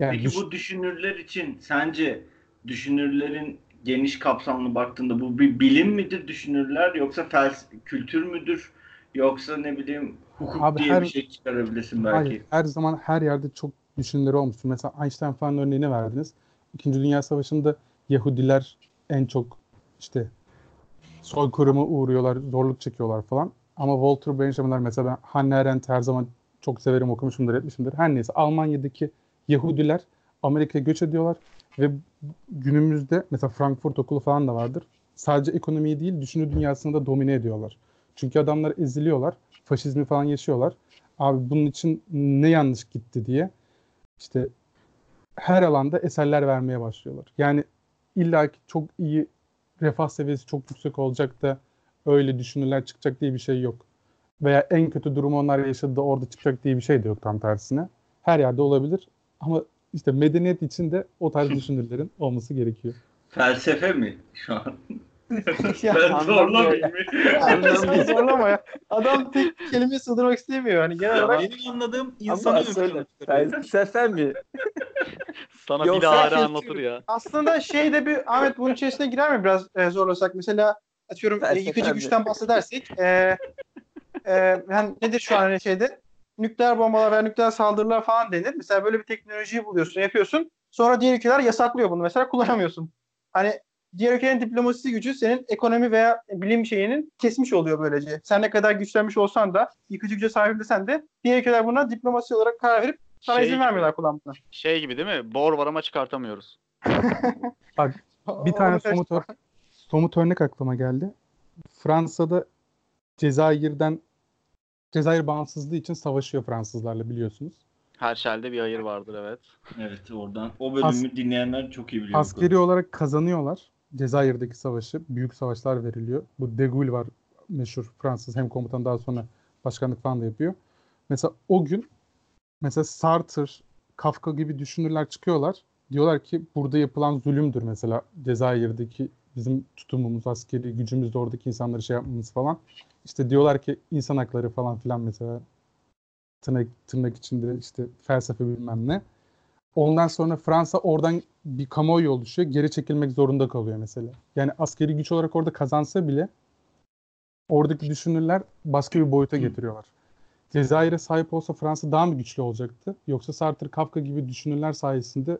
Yani Peki düş- bu düşünürler için sence düşünürlerin geniş kapsamlı baktığında bu bir bilim midir düşünürler yoksa fels kültür müdür yoksa ne bileyim hukuk Abi diye her- bir şey çıkarabilirsin belki. Hayır, her zaman her yerde çok düşünürleri olmuştur. Mesela Einstein falan örneğini verdiniz. İkinci Dünya Savaşı'nda Yahudiler en çok işte soykırıma uğruyorlar, zorluk çekiyorlar falan. Ama Walter Benjamin'ler mesela ben Hannah Arendt her zaman çok severim okumuşumdur etmişimdir. Her neyse Almanya'daki Yahudiler Amerika'ya göç ediyorlar ve günümüzde mesela Frankfurt okulu falan da vardır. Sadece ekonomiyi değil düşünce dünyasını da domine ediyorlar. Çünkü adamlar eziliyorlar. Faşizmi falan yaşıyorlar. Abi bunun için ne yanlış gitti diye işte her alanda eserler vermeye başlıyorlar. Yani illa ki çok iyi refah seviyesi çok yüksek olacak da öyle düşünürler çıkacak diye bir şey yok. Veya en kötü durumu onlar yaşadı da orada çıkacak diye bir şey de yok tam tersine. Her yerde olabilir ama işte medeniyet için de o tarz <laughs> düşünürlerin olması gerekiyor. Felsefe mi şu an? Ya, ben zorlamayayım. Sen zorlama ya. Adam tek kelime sığdırmak istemiyor. Hani genel olarak Benim anladığım insanı söyle. Felsefe mi? <laughs> Sana Yoksa bilahare şey- anlatır ya. aslında şey de bir Ahmet bunun içerisine girer mi biraz e, zorlasak? Mesela atıyorum e, yıkıcı güçten bahsedersek e, e, yani nedir şu an hani şeyde nükleer bombalar veya nükleer saldırılar falan denir. Mesela böyle bir teknolojiyi buluyorsun, yapıyorsun. Sonra diğer ülkeler yasaklıyor bunu. Mesela kullanamıyorsun. Hani diğer ülkenin diplomasisi gücü senin ekonomi veya bilim şeyinin kesmiş oluyor böylece. Sen ne kadar güçlenmiş olsan da yıkıcı güce sahip desen de diğer ülkeler buna diplomasi olarak karar verip sana Şey izin gibi. vermiyorlar kullanmana. Şey gibi değil mi? Bor var ama çıkartamıyoruz. <laughs> Bir tane somut, ör- somut örnek aklıma geldi. Fransa'da Cezayir'den Cezayir bağımsızlığı için savaşıyor Fransızlarla biliyorsunuz. Her şerde bir hayır vardır evet. Evet oradan. O bölümü As- dinleyenler çok iyi biliyor. Askeri olarak kazanıyorlar. Cezayir'deki savaşı. Büyük savaşlar veriliyor. Bu De Gaulle var meşhur Fransız hem komutan daha sonra başkanlık falan da yapıyor. Mesela o gün mesela Sartre, Kafka gibi düşünürler çıkıyorlar. Diyorlar ki burada yapılan zulümdür mesela Cezayir'deki bizim tutumumuz, askeri gücümüz de oradaki insanları şey yapmamız falan. İşte diyorlar ki insan hakları falan filan mesela tırnak, tırnak içinde işte felsefe bilmem ne. Ondan sonra Fransa oradan bir kamuoyu oluşuyor. Geri çekilmek zorunda kalıyor mesela. Yani askeri güç olarak orada kazansa bile oradaki düşünürler başka bir boyuta getiriyorlar. Cezayir'e sahip olsa Fransa daha mı güçlü olacaktı? Yoksa Sartre, Kafka gibi düşünürler sayesinde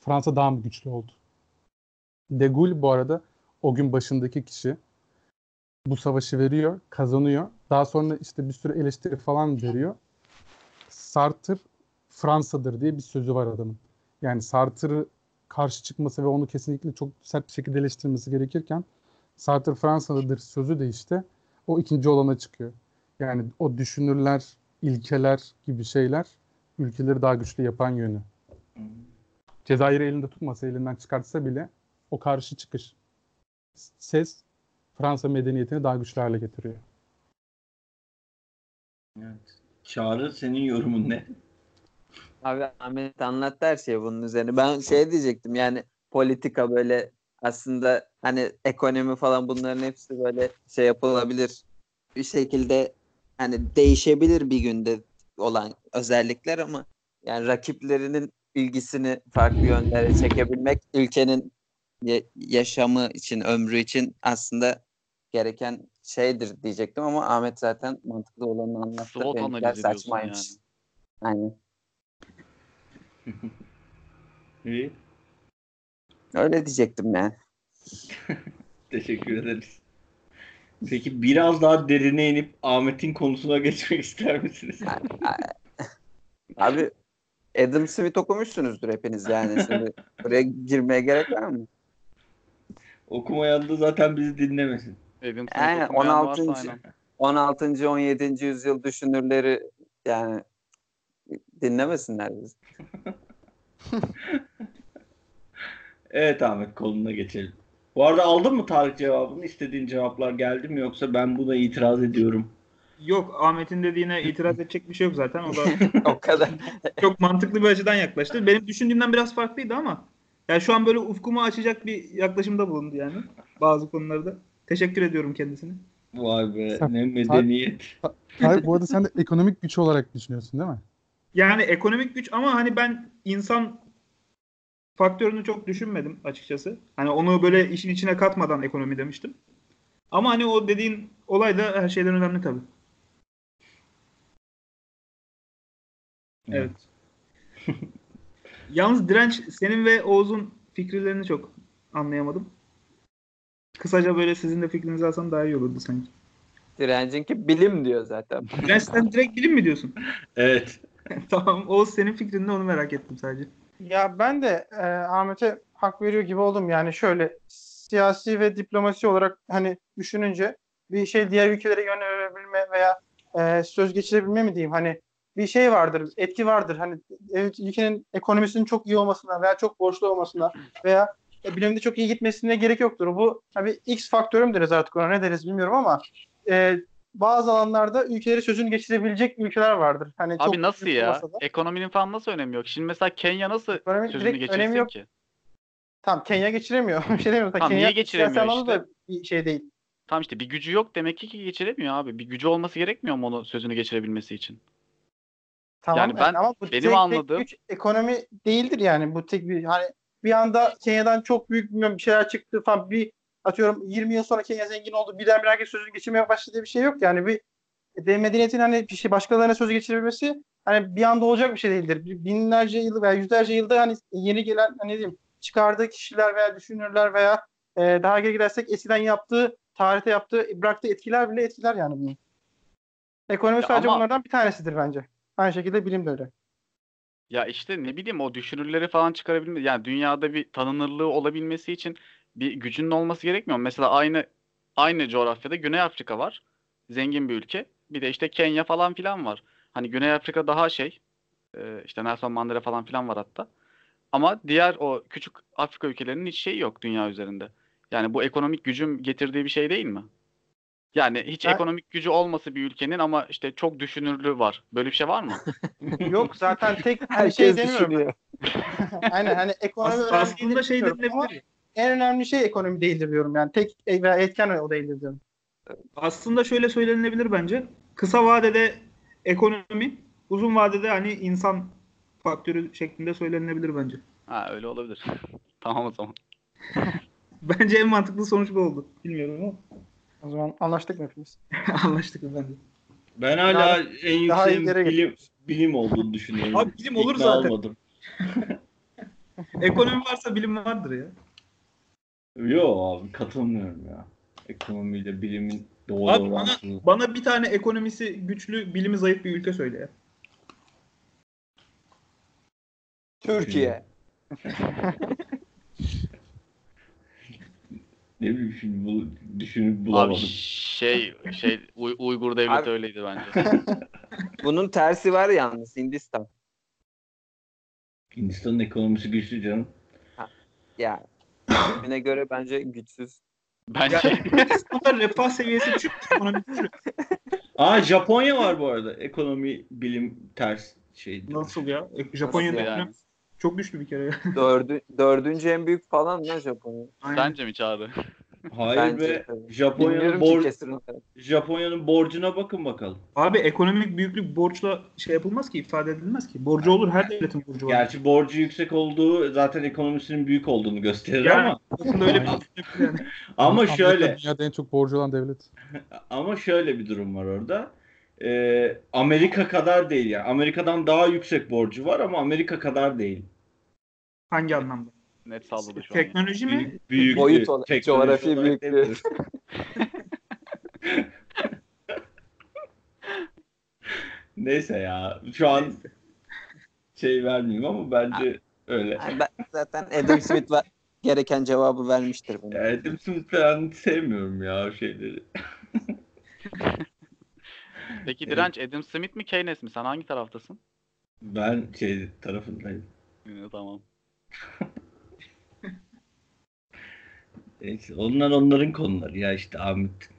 Fransa daha mı güçlü oldu? De Gaulle bu arada o gün başındaki kişi bu savaşı veriyor, kazanıyor. Daha sonra işte bir sürü eleştiri falan veriyor. Sartre Fransa'dır diye bir sözü var adamın. Yani Sartre'ı karşı çıkması ve onu kesinlikle çok sert bir şekilde eleştirmesi gerekirken Sartre Fransa'dadır sözü de işte o ikinci olana çıkıyor. Yani o düşünürler, ilkeler gibi şeyler ülkeleri daha güçlü yapan yönü. Cezayir'i elinde tutmasa, elinden çıkartsa bile o karşı çıkış ses Fransa medeniyetini daha güçlü hale getiriyor. Evet. Çağrı senin yorumun ne? Abi Ahmet anlattı her şeyi bunun üzerine. Ben şey diyecektim yani politika böyle aslında hani ekonomi falan bunların hepsi böyle şey yapılabilir. Bir şekilde hani değişebilir bir günde olan özellikler ama yani rakiplerinin ilgisini farklı yönlere çekebilmek ülkenin yaşamı için, ömrü için aslında gereken şeydir diyecektim ama Ahmet zaten mantıklı olanı anlattı. Benimkiler analizi saçmaymış. yani. Aynen. <laughs> İyi. Öyle diyecektim yani. <laughs> Teşekkür ederiz. Peki biraz daha derine inip Ahmet'in konusuna geçmek ister misiniz? <laughs> Abi Adam Smith okumuşsunuzdur hepiniz yani. Şimdi buraya girmeye gerek var mı? Okumayan da zaten bizi dinlemesin. Smith Aynen, okumayan varsa 16. aynen. 16. 17. yüzyıl düşünürleri yani dinlemesinler bizi. <laughs> Evet Ahmet konuna geçelim. Bu arada aldın mı Tarık cevabını? İstediğin cevaplar geldi mi yoksa ben buna itiraz ediyorum. Yok Ahmet'in dediğine itiraz edecek bir şey yok zaten. O da <laughs> o kadar. çok mantıklı bir açıdan yaklaştı. Benim düşündüğümden biraz farklıydı ama yani şu an böyle ufkumu açacak bir yaklaşımda bulundu yani bazı konularda. Teşekkür ediyorum kendisine. Vay be Sen- ne medeniyet. Hayır bu arada sen de ekonomik güç olarak düşünüyorsun değil mi? Yani ekonomik güç ama hani ben insan faktörünü çok düşünmedim açıkçası. Hani onu böyle işin içine katmadan ekonomi demiştim. Ama hani o dediğin olay da her şeyden önemli tabii. Evet. Yalnız direnç senin ve Oğuz'un fikirlerini çok anlayamadım. Kısaca böyle sizin de fikrinizi alsam daha iyi olurdu sanki. Direncinki bilim diyor zaten. <laughs> Ben sen direkt bilim mi diyorsun? <laughs> Evet. <laughs> tamam. Oğuz senin fikrin ne onu merak ettim sadece. Ya ben de e, Ahmet'e hak veriyor gibi oldum. Yani şöyle siyasi ve diplomasi olarak hani düşününce bir şey diğer ülkelere yönelebilme veya e, söz geçirebilme mi diyeyim hani bir şey vardır, etki vardır. Hani evet, ülkenin ekonomisinin çok iyi olmasına veya çok borçlu olmasına veya e, bilimde çok iyi gitmesine gerek yoktur. Bu tabii X faktörü mü deriz artık ona ne deriz bilmiyorum ama e, bazı alanlarda ülkeleri sözünü geçirebilecek ülkeler vardır. Hani Abi çok nasıl ya? da. Ekonominin falan nasıl önemi yok? Şimdi mesela Kenya nasıl Ekonomi sözünü geçirsin yok. ki? Tamam Kenya geçiremiyor. <laughs> Bir şey demiyorum. Tamam, Kenya niye geçiremiyor işte? da bir şey değil. Tamam işte bir gücü yok demek ki ki geçiremiyor abi. Bir gücü olması gerekmiyor mu onu sözünü geçirebilmesi için? Tamam Yani ben- ama bu benim tek, anladığım- tek güç ekonomi değildir yani. Bu tek bir hani bir anda Kenya'dan çok büyük bilmiyorum bir şeyler çıktı falan bir atıyorum 20 yıl sonra Kenya zengin oldu. Birdenbire herkes sözünü geçirmeye başladı diye bir şey yok yani. Bir de medeniyetin hani bir şey başkalarına söz geçirebilmesi hani bir anda olacak bir şey değildir. Bir Binlerce yıl veya yüzlerce yılda hani yeni gelen hani ne diyeyim çıkardığı kişiler veya düşünürler veya e, daha geri gidersek eskiden yaptığı tarihte yaptığı bıraktığı etkiler bile etkiler yani bunu. Ekonomi Ya sadece ama- bunlardan bir tanesidir bence. Aynı şekilde bilim de öyle. Ya işte ne bileyim o düşünürleri falan çıkarabilme yani dünyada bir tanınırlığı olabilmesi için bir gücünün olması gerekmiyor? Mesela aynı aynı coğrafyada Güney Afrika var. Zengin bir ülke. Bir de işte Kenya falan filan var. Hani Güney Afrika daha şey e, işte Nelson Mandela falan filan var hatta. Ama diğer o küçük Afrika ülkelerinin hiç şeyi yok dünya üzerinde. Yani bu ekonomik gücün getirdiği bir şey değil mi? Yani hiç Ben- ekonomik gücü olması bir ülkenin ama işte çok düşünürlüğü var. Böyle bir şey var mı? <laughs> Yok zaten tek <laughs> Herkes şey demiyorum. düşünüyor. <laughs> Aynen hani ekonomi As- aslında şey denilebilir. en önemli şey ekonomi değildir diyorum yani. Tek e- veya etken o değildir diyorum. Aslında şöyle söylenebilir bence. Kısa vadede ekonomi, uzun vadede hani insan faktörü şeklinde söylenebilir bence. Ha öyle olabilir. Tamam o zaman. Bence en mantıklı sonuç bu oldu. Bilmiyorum ama O zaman anlaştık mı hepimiz? <laughs> <laughs> anlaştık efendim. Ben hala Daha- en daha iyi yükseğin bilim, bilim olduğunu düşünüyorum. Abi bilim olur İkna zaten. olmadım. <laughs> Ekonomi varsa bilim vardır ya. Yo abi katılmıyorum ya. Ekonomiyle bilimin doğru Abi bana, bana bir tane ekonomisi güçlü, bilimi zayıf bir ülke söyle ya. Türkiye. Ne bileyim şimdi bu düşünüp Abi bulamadım. şey şey Uy- Uygur devleti Abi- öyleydi bence. <laughs> Bunun tersi var yalnız Hindistan. Hindistan'ın ekonomisi güçlü canım. Ya bilimine göre bence güçsüz. Bence Bunlar refah seviyesi düşük, ekonomi düşük. Aa Japonya var bu arada. Ekonomi, bilim ters şey. Nasıl ya? Japonya'da Nasıl yani? Çok güçlü bir kere. <laughs> Dördü, dördüncü en büyük falan lan Japonya. sence mi Çağrı? <laughs> Hayır Bence be. tabii. Japonya'nın ki bor kesin. Japonya'nın borcuna bakın bakalım. Abi ekonomik büyüklük borçla şey yapılmaz ki, ifade edilmez ki. Borcu olur, her devletin borcu var. Gerçi borcu yüksek olduğu zaten ekonomisinin büyük olduğunu gösterir Yani ama aslında öyle bir şey yani. ama Amerika şöyle Dünyada en çok borcu olan devlet. ama şöyle bir durum var orada. Ee, Amerika kadar değil yani. Amerika'dan daha yüksek borcu var ama Amerika kadar değil. Hangi anlamda? Net salladı şu an. Teknoloji mi? Büyük, Boyut olarak, coğrafi büyüklüğü. <laughs> Neyse ya. Şu an Neyse. şey vermeyeyim ama bence öyle. Yani ben, zaten Adam Smith var. gereken cevabı vermiştir bana. Adam Smith falan sevmiyorum ya o şeyleri. <laughs> Peki Evet. direnç Adam Smith mi Keynes mi? Sen hangi taraftasın? Ben şey tarafındayım. Ee, tamam. <laughs> Neyse, onlar onların konuları ya işte Ahmet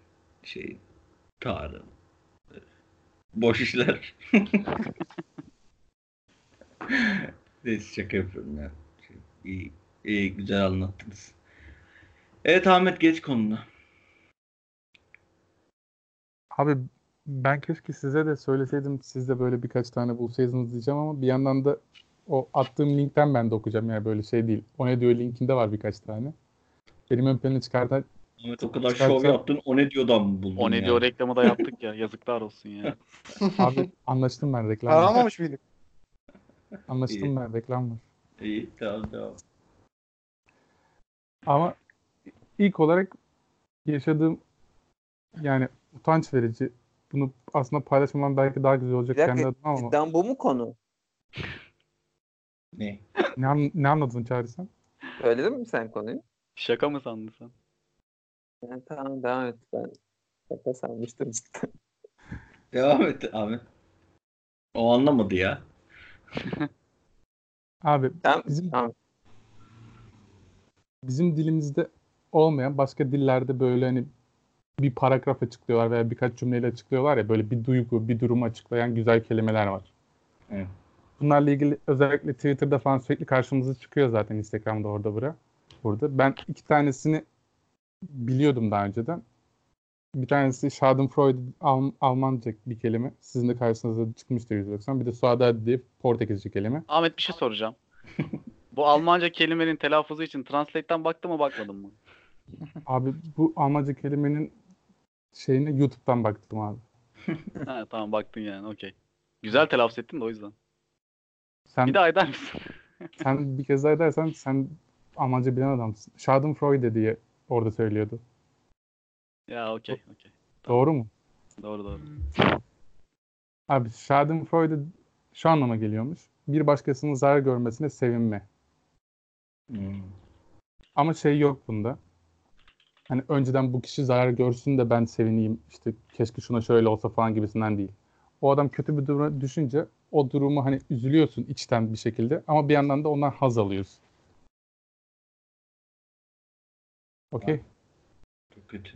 şey Tarık boş işler. <laughs> Neyse şaka yapıyorum ya. Şey, İyi, iyi güzel anlattınız. Evet Ahmet geç konuna. Abi ben keşke size de söyleseydim siz de böyle birkaç tane bulsaydınız diyeceğim ama bir yandan da o attığım linkten ben de okuyacağım yani böyle şey değil. O ne diyor linkinde var birkaç tane. Benim ön plana çıkartan Ahmet o kadar Çıkarsa- şov yaptın o ne diyordan mı buldun O ne ya? diyor reklamı da yaptık ya. Yazıklar olsun ya. <laughs> abi anlaştım ben reklam. var. Aramamış mıydık? <laughs> Anlaştım ben reklam var. İyi tamam tamam. Ama ilk olarak yaşadığım yani utanç verici. Bunu aslında paylaşmamam belki daha güzel olacak Bir dakika, kendi adıma ama Cidden bu mu konu? Ne? ne, an- ne anladın Çağrı sen? Söyledin mi sen konuyu? Şaka mı sandın sen? Yani tamam devam et. Ben şaka sanmıştım cidden. <laughs> Devam et Ahmet. O anlamadı ya. <laughs> Abi Tamam, Bizim- tamam. bizim dilimizde olmayan başka dillerde böyle hani bir paragraf açıklıyorlar veya birkaç cümleyle açıklıyorlar ya böyle bir duygu, bir durumu açıklayan güzel kelimeler var. Evet. Bunlarla ilgili özellikle Twitter'da falan sürekli karşımıza çıkıyor zaten Instagram'da orada bura. Burada. Ben iki tanesini biliyordum daha önceden. Bir tanesi Schadenfreude Al- Almanca bir kelime. Sizin de karşınıza çıkmıştır 190. Bir de Suadadi diye Portekizce kelime. Ahmet bir şey soracağım. Bu Almanca kelimenin telaffuzu için Translate'ten baktın mı bakmadın mı? Abi bu Almanca kelimenin şeyine YouTube'dan baktım abi. <laughs> ha, tamam baktın yani okey. Güzel telaffuz ettin de o yüzden. Sen Bir daha eder misin? <laughs> sen bir kez daha edersen sen Almanca bilen adamsın. Schadenfreude diye orada söylüyordu. ya okey okey. Doğru mu? Doğru doğru. Abi Schadenfreude şu anlama geliyormuş. Bir başkasının zarar görmesine sevinme. Hmm. Ama şey yok bunda. Hani önceden bu kişi zarar görsün de ben sevineyim. İşte keşke şuna şöyle olsa falan gibisinden değil. O adam kötü bir duruma düşünce o durumu hani üzülüyorsun içten bir şekilde ama bir yandan da ondan haz alıyorsun. Okey. Çok kötü.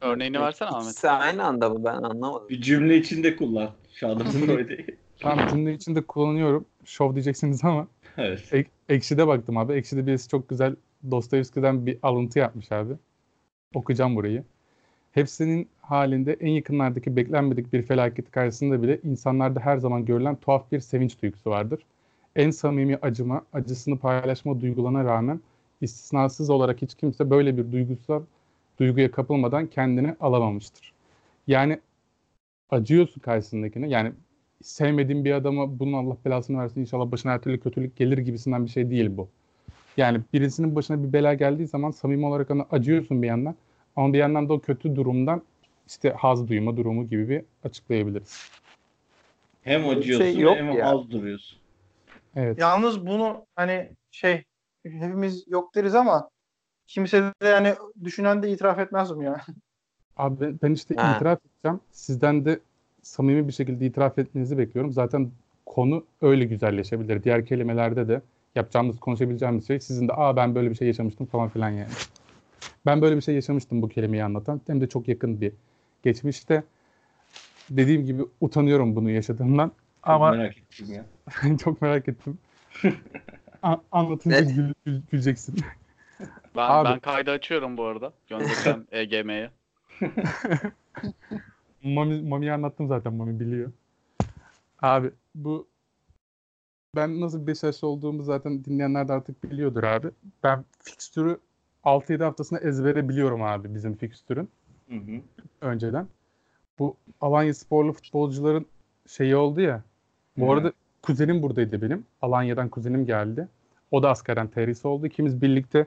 Örneğini versene Ahmet. İkisi aynı anda mı ben anlamadım. Bir cümle içinde kullan. Schadenfreude'yi. Tamam cümle içinde kullanıyorum. Şov diyeceksiniz ama evet. Ek, Ekşi'de baktım abi. Ekşi'de birisi çok güzel Dostoyevski'den bir alıntı yapmış abi. Okuyacağım burayı. Hepsinin halinde en yakınlardaki beklenmedik bir felaket karşısında bile insanlarda her zaman görülen tuhaf bir sevinç duygusu vardır. En samimi acıma, acısını paylaşma duygularına rağmen istisnasız olarak hiç kimse böyle bir duygusal duyguya kapılmadan kendini alamamıştır. Yani acıyorsun karşısındakine. Yani sevmediğin bir adama bunun Allah belasını versin inşallah başına her türlü kötülük gelir gibisinden bir şey değil bu. Yani birisinin başına bir bela geldiği zaman samimi olarak ona acıyorsun bir yandan ama bir yandan da o kötü durumdan işte haz duyma durumu gibi bir açıklayabiliriz. Hem bir acıyorsun şey yok hem ya. az duruyorsun. Evet. Yalnız bunu hani şey hepimiz yok deriz ama kimse de yani düşünen de itiraf etmez mi ya? <laughs> Abi ben, ben işte Ha. itiraf edeceğim. Sizden de samimi bir şekilde itiraf etmenizi bekliyorum. Zaten konu öyle güzelleşebilir. Diğer kelimelerde de yapacağımız, konuşabileceğimiz şey sizin de aa ben böyle bir şey yaşamıştım falan filan yani. Ben böyle bir şey yaşamıştım bu kelimeyi anlatan. Hem de çok yakın bir geçmişte. Dediğim gibi utanıyorum bunu yaşadığımdan. Çok Ama merak ettim ya. <laughs> çok merak ettim. <laughs> A- anlatınca Evet. gül- gül- güleceksin. <laughs> Ben, Abi. ben kaydı açıyorum bu arada. Göndereceğim EGM'ye. Mami, Mami'ye anlattım zaten Mami biliyor. Abi bu ben nasıl bir Beşiktaşlı olduğumu zaten dinleyenler de artık biliyordur abi. Ben fikstürü 6-7 haftasında ezbere biliyorum abi bizim fikstürün Hı hı. önceden. Bu Alanya sporlu futbolcuların şeyi oldu ya. Bu Hı. arada kuzenim buradaydı benim. Alanya'dan kuzenim geldi. O da askerden terhis oldu. İkimiz birlikte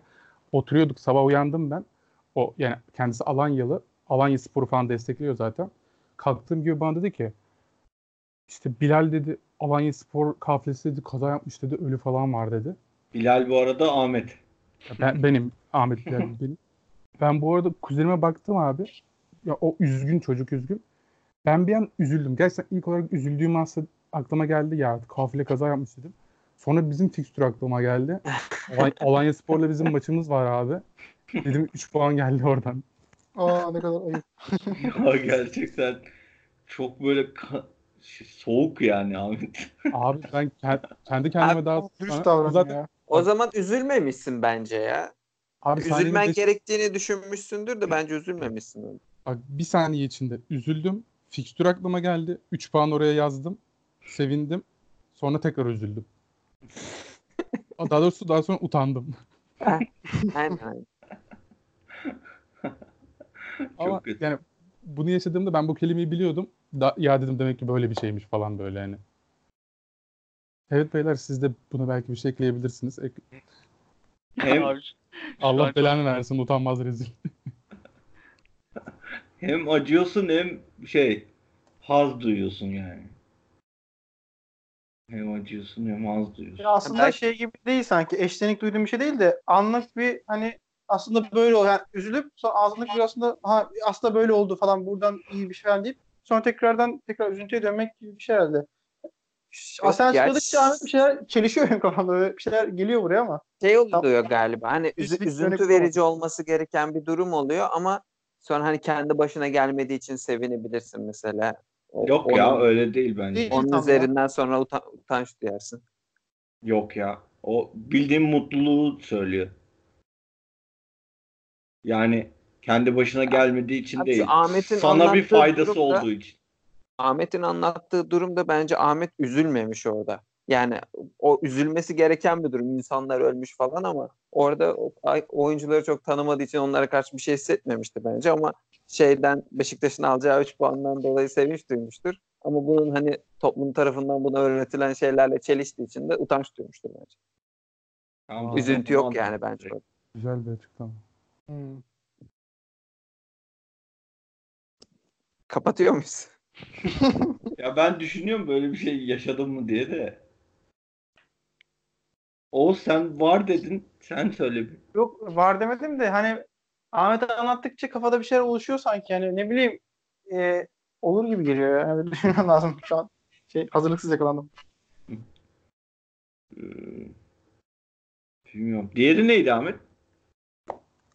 oturuyorduk. Sabah uyandım ben. O yani kendisi Alanyalı. Alanya Sporu falan destekliyor zaten. Kalktığım gibi bana dedi ki işte Bilal dedi Alanya Spor kafilesi dedi kaza yapmış dedi ölü falan var dedi. Bilal bu arada Ahmet. Ya Ben, benim Ahmet Bilal <laughs> benim. Ben bu arada kuzenime baktım abi. Ya o üzgün çocuk üzgün. Ben bir an üzüldüm. Gerçekten ilk olarak üzüldüğüm aslında aklıma geldi ya kafile kaza yapmış dedim. Sonra bizim fikstür aklıma geldi. <laughs> Alanya, Alanya Spor'la bizim maçımız var abi. Dedim 3 puan geldi oradan. Aa ne kadar ayıp. <laughs> Ya gerçekten çok böyle ka- şey, soğuk yani Ahmet. Abi ben ke- kendi kendime Abi, daha... Dürüst davran zaten, ya. O zaman üzülmemişsin bence ya. Abi Üzülmen beş- gerektiğini düşünmüşsündür de bence üzülmemişsin. Bak bir saniye içinde üzüldüm. Fikstür aklıma geldi. 3 puan oraya yazdım. Sevindim. Sonra tekrar üzüldüm. <laughs> Daha doğrusu daha sonra utandım. Aynen aynen. Ama yani bunu yaşadığımda ben bu kelimeyi biliyordum. Da, ya dedim demek ki böyle bir şeymiş falan böyle yani. Evet beyler siz de buna belki bir şey ekleyebilirsiniz. Ek- Hem Abi, Allah çok- belanı versin utanmaz rezil. <laughs> hem acıyorsun hem şey haz duyuyorsun yani. Hem acıyorsun hem haz duyuyorsun. Ya aslında Belki- şey gibi değil sanki. Eşlenik duyduğum bir şey değil de anlık bir hani aslında böyle ol yani üzülüp sonra anlık bir aslında ha aslında böyle oldu falan buradan iyi bir şey falan deyip sonra tekrardan tekrar üzüntüye dönmek gibi bir şey herhalde. Yok, Sen gerçi- söyledikçe Ahmet bir şeyler çelişiyor benim kafamda. Böyle bir şeyler geliyor buraya ama. Şey oluyor galiba. Hani üzü- Üzüntü yönetim verici olması gereken bir durum oluyor ama sonra hani kendi başına gelmediği için sevinebilirsin mesela. O- Yok onun, ya öyle değil bence. Değil. Onun Tam ya. üzerinden sonra uta- utanç duyarsın. Yok ya. O bildiğin mutluluğu söylüyor. Yani kendi başına gelmediği için Abi şu değil. Ahmet'in Sana bir faydası da- olduğu için. Ahmet'in anlattığı durumda bence Ahmet üzülmemiş orada. Yani o üzülmesi gereken bir durum. İnsanlar ölmüş falan ama orada oyuncuları çok tanımadığı için onlara karşı bir şey hissetmemişti bence ama şeyden Beşiktaş'ın alacağı 3 puandan dolayı sevinç duymuştur. Ama bunun hani toplum tarafından buna öğretilen şeylerle çeliştiği için de utanç duymuştur bence. Tamam, Üzüntü tamam, yok tamam. yani bence. Güzel bir açıklama. Kapatıyor muyuz? Ya ben düşünüyorum böyle bir şey yaşadım mı diye de. O sen var dedin. Sen söyle bir. Yok var demedim de hani Ahmet anlattıkça kafada bir şeyler oluşuyor sanki yani ne bileyim e, olur gibi geliyor ya. Yani düşünmem lazım şu an. Şey hazırlıksız yakalandım. Ee, bilmiyorum. Diğeri neydi Ahmet?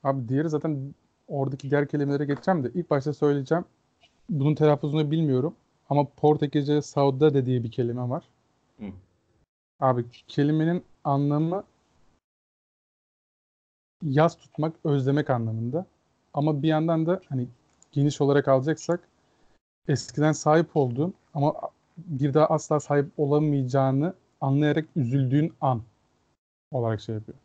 Abi diğeri zaten oradaki diğer kelimelere geçeceğim de ilk başta söyleyeceğim. Bunun telaffuzunu bilmiyorum. Ama Portekizce saudade diye bir kelime var. Hı. Abi kelimenin anlamı yaz tutmak, özlemek anlamında. Ama bir yandan da hani geniş olarak alacaksak eskiden sahip olduğun ama bir daha asla sahip olamayacağını anlayarak üzüldüğün an olarak şey yapıyor.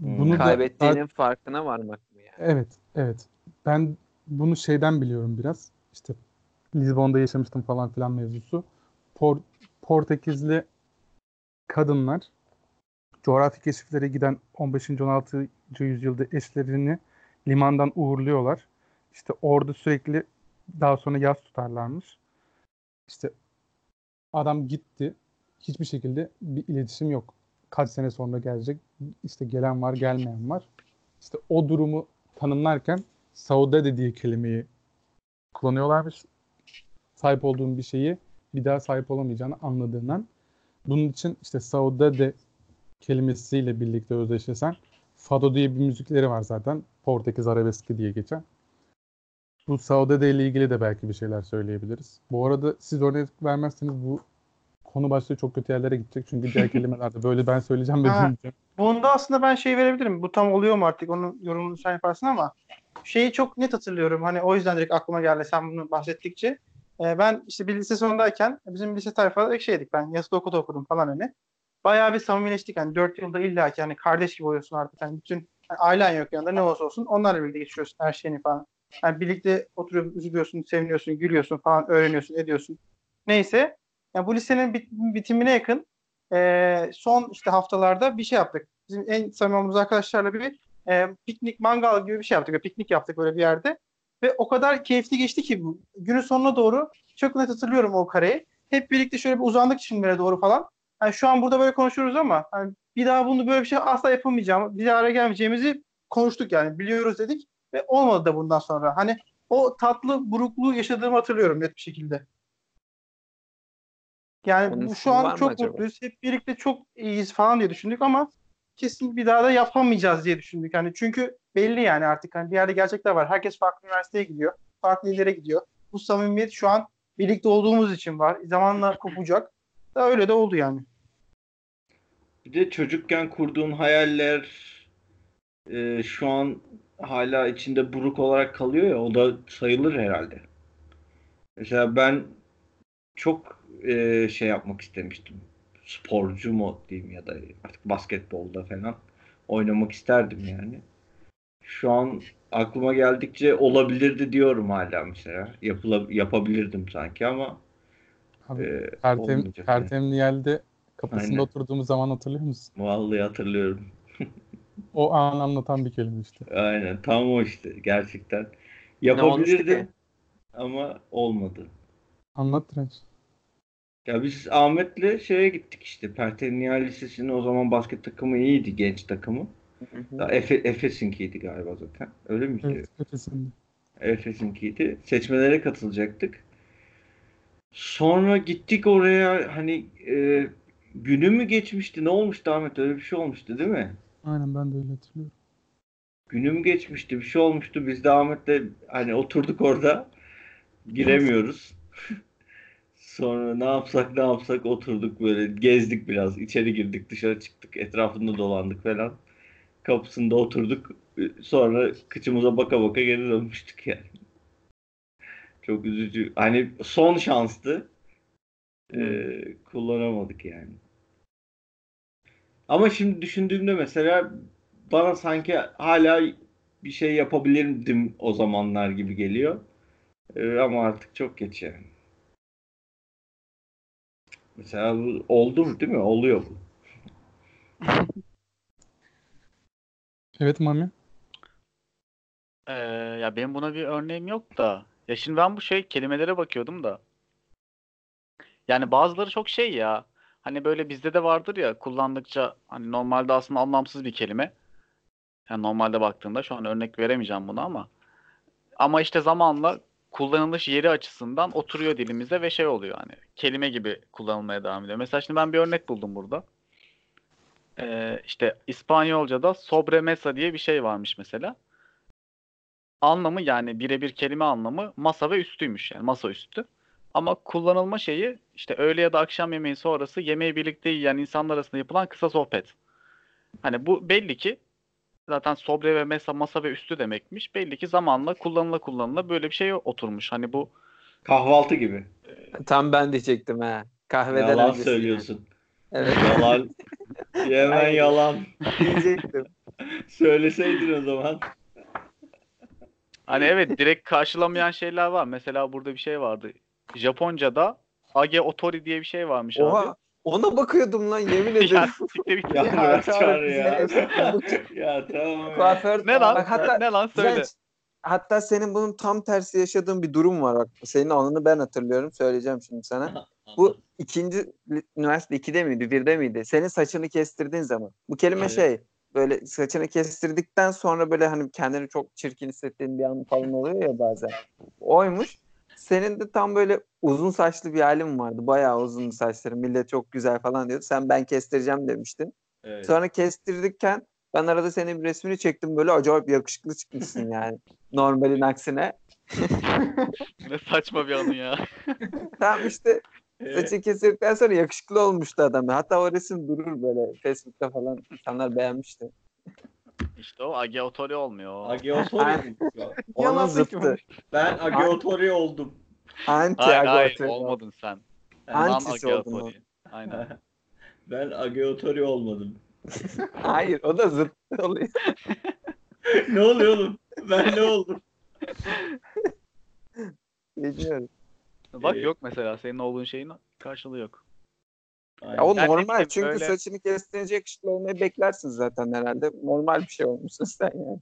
Hmm. Bunu da- Kaybettiğinin farkına varmak mı yani? Evet, evet. Ben bunu şeyden biliyorum biraz. İşte Lizbon'da yaşamıştım falan filan mevzusu. Por- Portekizli kadınlar coğrafi keşiflere giden 15. 16. yüzyılda eşlerini limandan uğurluyorlar. İşte orada sürekli daha sonra yaz tutarlarmış. İşte adam gitti. Hiçbir şekilde bir iletişim yok. Kaç sene sonra gelecek. İşte gelen var, gelmeyen var. İşte o durumu tanımlarken saudade diye kelimeyi kullanıyorlarmış. Sahip olduğun bir şeyi bir daha sahip olamayacağını anladığından. Bunun için işte saudade kelimesiyle birlikte özdeşleşen fado diye bir müzikleri var zaten. Portekiz arabeski diye geçen. Bu saudade ile ilgili de belki bir şeyler söyleyebiliriz. Bu arada siz örnek vermezseniz bu konu başlığı çok kötü yerlere gidecek. Çünkü diğer <laughs> kelimelerde böyle ben söyleyeceğim ve Ha. dinleyeceğim. Bunda aslında ben şey verebilirim. Bu tam oluyor mu artık onun yorumunu sen yaparsın ama şeyi çok net hatırlıyorum. Hani o yüzden direkt aklıma geldi sen bunu bahsettikçe. Ee, ben işte bir lise sondayken bizim lise tayfada şeydik ben yazılı okulda okudum falan hani. Bayağı bir samimileştik. Hani 4 yılda illa ki hani kardeş gibi oluyorsun artık. Hani bütün hani ailen yok yanında ne olursa olsun onlarla birlikte geçiyorsun her şeyini falan. Yani birlikte oturup üzülüyorsun, seviniyorsun, gülüyorsun falan öğreniyorsun, ediyorsun. Neyse. Yani bu lisenin bit- bitimine yakın e, son işte haftalarda bir şey yaptık. Bizim en samimi arkadaşlarla bir e, piknik, mangal gibi bir şey yaptık. Piknik yaptık böyle bir yerde. Ve o kadar keyifli geçti ki bu. Günün sonuna doğru çok net hatırlıyorum o kareyi. Hep birlikte şöyle bir uzandık çimlere doğru falan. Yani şu an burada böyle konuşuyoruz ama hani bir daha bunu böyle bir şey asla yapamayacağım, bir daha araya gelmeyeceğimizi konuştuk yani. Biliyoruz dedik ve olmadı da bundan sonra. Hani o tatlı burukluğu yaşadığımı hatırlıyorum net bir şekilde. Yani Onun bu- şu an çok acaba? mutluyuz. Hep birlikte çok iyiyiz falan diye düşündük ama kesin bir daha da yapamayacağız diye düşündük. Hani çünkü belli yani artık hani bir yerde gerçekler var. Herkes farklı üniversiteye gidiyor. Farklı illere gidiyor. Bu samimiyet şu an birlikte olduğumuz için var. Zamanla kopacak. Da öyle de oldu yani. Bir de çocukken kurduğun hayaller e, şu an hala içinde buruk olarak kalıyor ya o da sayılır herhalde. Mesela ben çok e, şey yapmak istemiştim. Sporcu mu diyeyim ya da artık basketbolda falan oynamak isterdim yani. Şu an aklıma geldikçe olabilirdi diyorum hala mesela. Yapıla, yapabilirdim sanki ama Abi, e, Pertem, olmayacak yani. Pertemniyel'de kapısında Aynen. oturduğumuz zaman hatırlıyor musun? Vallahi hatırlıyorum. <laughs> O an anlatan bir kelime işte. Aynen tam o işte gerçekten. Yapabilirdim ama olmadı. Anlat Direnç. Ya biz Ahmet'le şeye gittik işte. Pertenial Lisesi'nin o zaman basket takımı iyiydi genç takımı. Daha Efe, Efes'inkiydi galiba zaten. Öyle miydi? Evet. Efes'inkiydi. Seçmelere katılacaktık. Sonra gittik oraya hani e, günü mü geçmişti? Ne olmuştu Ahmet? Öyle bir şey olmuştu değil mi? Aynen ben de öyle hatırlıyorum. Günüm geçmişti. Bir şey olmuştu. Biz de Ahmet'le hani oturduk orada. Giremiyoruz. <laughs> Sonra ne yapsak ne yapsak oturduk böyle gezdik biraz. İçeri girdik dışarı çıktık. Etrafında dolandık falan. Kapısında oturduk. Sonra kıçımıza baka baka geri dönmüştük yani. Çok üzücü. Hani son şanstı. Ee, kullanamadık yani. Ama şimdi düşündüğümde mesela bana sanki hala bir şey yapabilirdim o zamanlar gibi geliyor. Ee, ama artık çok geç yani. Mesela bu oldu mu değil mi? Oluyor bu. Evet Mami. Ee, ya benim buna bir örneğim yok da. Ya şimdi ben bu şey kelimelere bakıyordum da. Yani bazıları çok şey ya. Hani böyle bizde de vardır ya kullandıkça hani normalde aslında anlamsız bir kelime. Yani normalde baktığında şu an örnek veremeyeceğim buna ama. Ama işte zamanla kullanılış yeri açısından oturuyor dilimize ve şey oluyor hani kelime gibi kullanılmaya devam ediyor. Mesela şimdi ben bir örnek buldum burada. Ee, işte İspanyolca'da sobremesa diye bir şey varmış mesela. Anlamı yani birebir kelime anlamı masa ve üstüymüş yani masa üstü. Ama kullanılma şeyi işte öğle ya da akşam yemeği sonrası yemeği birlikte yiyen insanlar arasında yapılan kısa sohbet. Hani bu belli ki zaten sobre ve mesa masa ve üstü demekmiş. Belli ki zamanla kullanıla kullanıla böyle bir şey oturmuş. Hani bu Kahvaltı gibi. Tam ben diyecektim ha. Kahveden Yalan öncesi. söylüyorsun. Evet. Yalan. <laughs> Yemen yalan. diyecektim. <laughs> Söyleseydin o zaman. Hani evet direkt karşılamayan şeyler var. Mesela burada bir şey vardı. Japonca'da age otori diye bir şey varmış abi. Ona bakıyordum lan yemin <laughs> ederim. Ya, siktir git. Ya <laughs> Ya, çağır ya. ya tamam. Kuaför. Ne lan? Bak hatta ne lan söyle. Direnç, hatta senin bunun tam tersi yaşadığın bir durum var bak. Senin anını ben hatırlıyorum. Söyleyeceğim şimdi sana. Bu ikinci üniversite 2'de miydi, 1'de miydi? Senin saçını kestirdiğin zaman. Bu kelime Evet. şey böyle saçını kestirdikten sonra böyle hani kendini çok çirkin hissettiğin bir an falan oluyor ya bazen. Oymuş. Senin de tam böyle uzun saçlı bir halin vardı. Bayağı uzun saçların. Millet çok güzel falan diyordu. Sen ben kestireceğim demiştin. Evet. Sonra kestirdikken ben arada senin bir resmini çektim. Böyle acayip yakışıklı çıkmışsın yani. <laughs> Normalin aksine. <laughs> Ne saçma bir anı ya. <laughs> Tam işte Evet. saçı kestirdikten sonra yakışıklı olmuştu adam. Hatta o resim durur böyle Facebook'ta falan. İnsanlar beğenmişti. İşte o age otori olmuyor. Ageotori. Onun <laughs> Yalan zıttı. ben Ageotori oldum. Anti Hayır hayır agotör. olmadın sen. Antisi Non oldun Aynen. <laughs> ben Ageotori olmadım. <laughs> Hayır o da zıttı oluyor. ne oluyor oğlum? Ben ne oldum? Bilmiyorum. Bak Ee, yok mesela senin olduğun şeyin karşılığı yok. Ya o Yani normal çünkü öyle- saçını kestirince yakışıklı olmayı beklersin zaten herhalde. Normal bir şey olmuşsun <laughs> sen yani.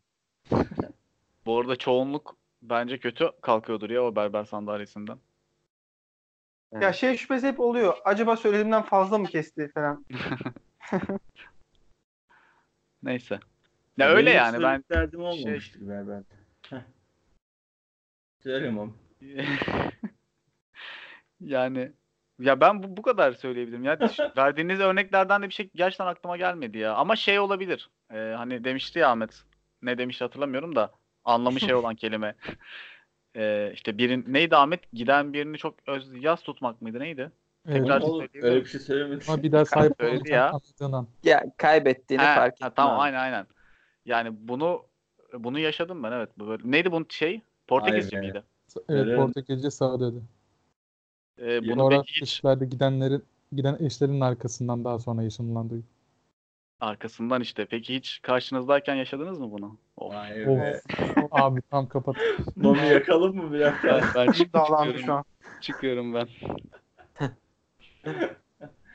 Bu arada çoğunluk bence kötü kalkıyordur ya o berber sandalyesinden. Ya şey şüphesi hep oluyor. Acaba söylediğimden fazla mı kesti falan. <laughs> Neyse. Ya öyle Benim yani hiç ben öyle derdim şey- olmamıştır berber. Heh. Söylemem. <laughs> yani ya ben bu, bu kadar söyleyebilirim. Ya <laughs> verdiğiniz örneklerden de bir şey gerçekten aklıma gelmedi ya. Ama şey olabilir. Ee, hani demişti ya Ahmet. Ne demişti hatırlamıyorum da anlamı şey <laughs> olan kelime. Ee, işte birin neydi Ahmet? Giden birini çok öz yaz tutmak mıydı neydi? Evet. Tekrar Oğlum, öyle bir şey söylemedim. Ama bir daha sahip olacağını ya. Ya kaybettiğini Ha, fark ha, ettim. tamam abi. aynen aynen. Yani bunu bunu yaşadım ben evet. Böyle, neydi bunun şey? Portekizce miydi? Evet Öyle. Portekizce sağ dedi. Ee, bunu Sonra peki hiç dışlarda gidenlerin giden eşlerin arkasından daha sonra yaşanılan duygu. arkasından işte. Peki hiç karşınızdayken yaşadınız mı bunu? Of. Vay Of. be. <laughs> Abi tam kapat. Mami yakalım mı bir dakika? Ben, ben çıkıyorum, şu an. çıkıyorum ben. <laughs>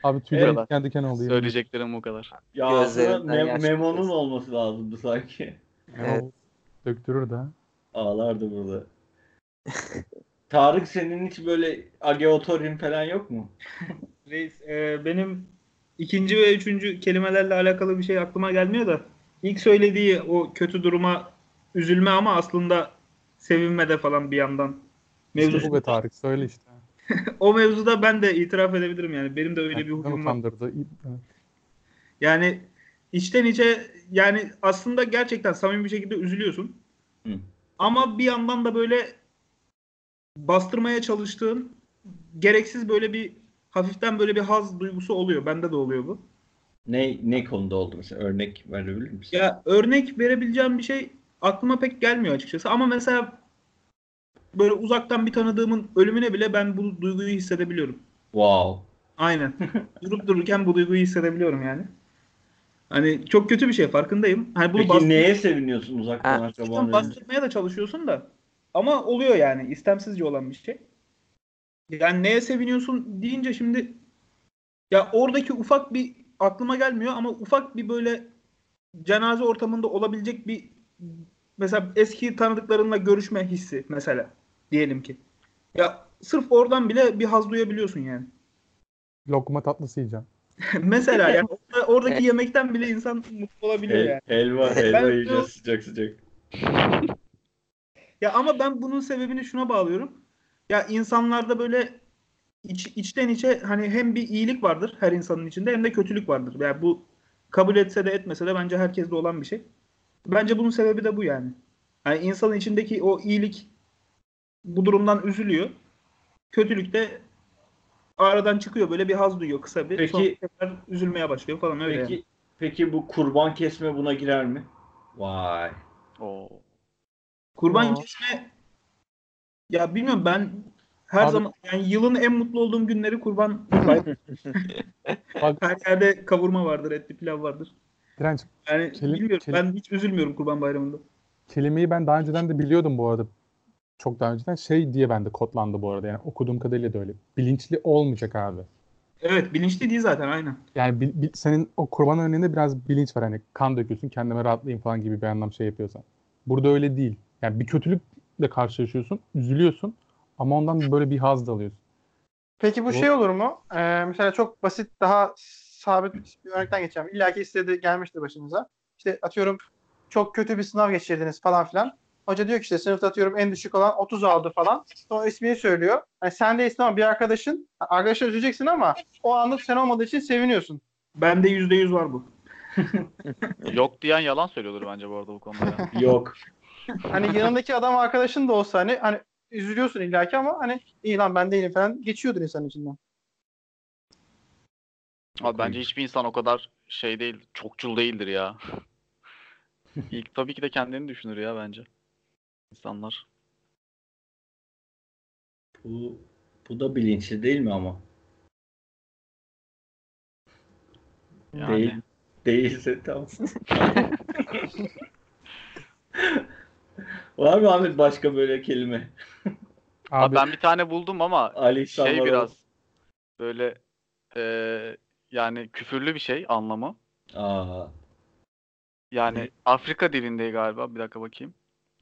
Abi tüylerim Evet. diken diken yemin Söyleyeceklerim bu kadar. Ya aslında Mem- Memo'nun olması lazımdı sanki. Evet. Döktürür de. Ağlardı burada. <laughs> Tarık senin hiç böyle ageotorin falan yok mu? <laughs> Reis, e, benim ikinci ve üçüncü kelimelerle alakalı bir şey aklıma gelmiyor da ilk söylediği o kötü duruma üzülme ama aslında sevinme de falan bir yandan. Mevzu. İşte bu be Tarık söyle işte. <laughs> o mevzuda ben de itiraf edebilirim yani. Benim de öyle bir Beni huyum var. utandırdı. Evet. Yani içten içe yani aslında gerçekten samimi bir şekilde üzülüyorsun. Hı. Ama bir yandan da böyle bastırmaya çalıştığın gereksiz böyle bir hafiften böyle bir haz duygusu oluyor. Bende de oluyor bu. Ne ne konuda oldu mesela? Örnek verebilir misin? Ya örnek verebileceğim bir şey aklıma pek gelmiyor açıkçası. Ama mesela böyle uzaktan bir tanıdığımın ölümüne bile ben bu duyguyu hissedebiliyorum. Wow. Aynen. <laughs> Durup dururken bu duyguyu hissedebiliyorum yani. Hani çok kötü bir şey farkındayım. Hani bunu Peki bastır- neye seviniyorsun uzaktan Ha. akrabanın bastırmaya da çalışıyorsun da. Ama oluyor yani. istemsizce olan bir şey. Yani neye seviniyorsun deyince şimdi ya oradaki ufak bir aklıma gelmiyor ama ufak bir böyle cenaze ortamında olabilecek bir mesela eski tanıdıklarınla görüşme hissi mesela diyelim ki. Ya sırf oradan bile bir haz duyabiliyorsun yani. Lokma tatlısı yiyeceğim. <laughs> mesela yani orada- oradaki yemekten bile insan mutlu olabiliyor Hel- yani. helva, helva Ben- yiyeceğiz sıcak sıcak. <laughs> Ya ama ben bunun sebebini şuna bağlıyorum. Ya insanlarda böyle iç, içten içe hani hem bir iyilik vardır her insanın içinde hem de kötülük vardır. Yani bu kabul etse de etmese de bence herkeste olan bir şey. Bence bunun sebebi de bu yani. Yani insanın içindeki o iyilik bu durumdan üzülüyor. Kötülük de aradan çıkıyor. Böyle bir haz duyuyor kısa bir. Peki- Sonra tekrar üzülmeye başlıyor falan öyle Peki yani. peki bu kurban kesme buna girer mi? Vay. Oo. Kurban Aa. kesme ya bilmiyorum ben her Abi- zaman yani yılın en mutlu olduğum günleri kurban bayramı. <laughs> Bak her yerde kavurma vardır, etli pilav vardır. direnç Yani Kelim- bilmiyorum kelim- ben hiç üzülmüyorum kurban bayramında. kelimeyi ben daha önceden de biliyordum bu arada. Çok daha önceden şey diye bende kodlandı bu arada. Yani okuduğum kadarıyla da öyle. Bilinçli olmayacak abi. Evet bilinçli değil zaten aynen. Yani bil- bil- senin o kurban örneğinde biraz bilinç var. Hani kan döküyorsun kendime rahatlayayım falan gibi bir anlam şey yapıyorsan. Burada öyle değil. Yani bir kötülükle karşılaşıyorsun, üzülüyorsun ama ondan böyle bir haz da alıyorsun. Peki bu O- şey olur mu? Ee, mesela çok basit daha sabit bir örnekten geçeceğim. İlla ki istedi gelmiştir başınıza. İşte atıyorum çok kötü bir sınav geçirdiniz falan filan. Hoca diyor ki işte sınıfta atıyorum en düşük olan 30 aldı falan. Sonra ismini söylüyor. Hani sen değilsin ama bir arkadaşın. Arkadaşa üzüleceksin ama o anlık sen olmadığı için seviniyorsun. Bende yüzde yüz var bu. Yok diyen yalan söylüyordur bence bu arada bu konuda. <laughs> Yok. Hani <laughs> yanındaki adam arkadaşın da olsa hani hani üzülüyorsun illaki ama hani iyi lan ben değilim falan geçiyordur insanın içinden. Abi bence hiçbir insan o kadar şey değil, çokçul değildir ya. <laughs> İlk tabii ki de kendini düşünür ya bence. İnsanlar. Bu bu da bilinçli değil mi ama? Yani. Değil. Değilse tamam. <laughs> Var mı Ahmet başka böyle kelime? Abi Abi ben bir tane buldum ama Ali şey biraz böyle eee, yani küfürlü bir şey anlamı. Aa. Yani Ne? Afrika dilinde galiba. Bir dakika bakayım.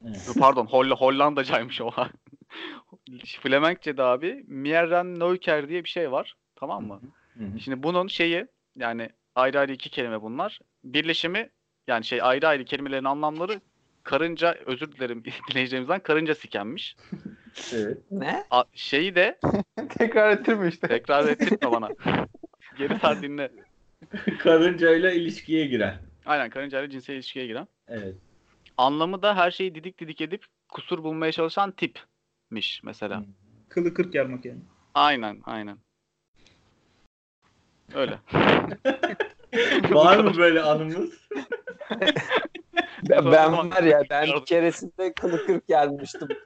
evet. Pardon Holl Hollandacaymış o. <laughs> Flemenkçe'de abi Mierren Neuker diye bir şey var. Tamam mı? Hı hı. Şimdi bunun şeyi yani ayrı ayrı iki kelime bunlar. Birleşimi yani şey ayrı ayrı kelimelerin anlamları karınca özür dilerim <laughs> dinleyicilerimizden karınca sikenmiş. Evet. Ne? A- şeyi de <laughs> Tekrar ettirme işte. tekrar ettirme bana. Geri sar dinle. Karıncayla ilişkiye giren. Aynen karıncayla cinsel ilişkiye giren. Evet. Anlamı da her şeyi didik didik edip kusur bulmaya çalışan tipmiş mesela. Hı. Kılı kırk yarmak yani. Aynen aynen. Öyle. <laughs> Var mı böyle anımız? Ben, ben var ya ben bir keresinde kılı kırk gelmiştim. <laughs>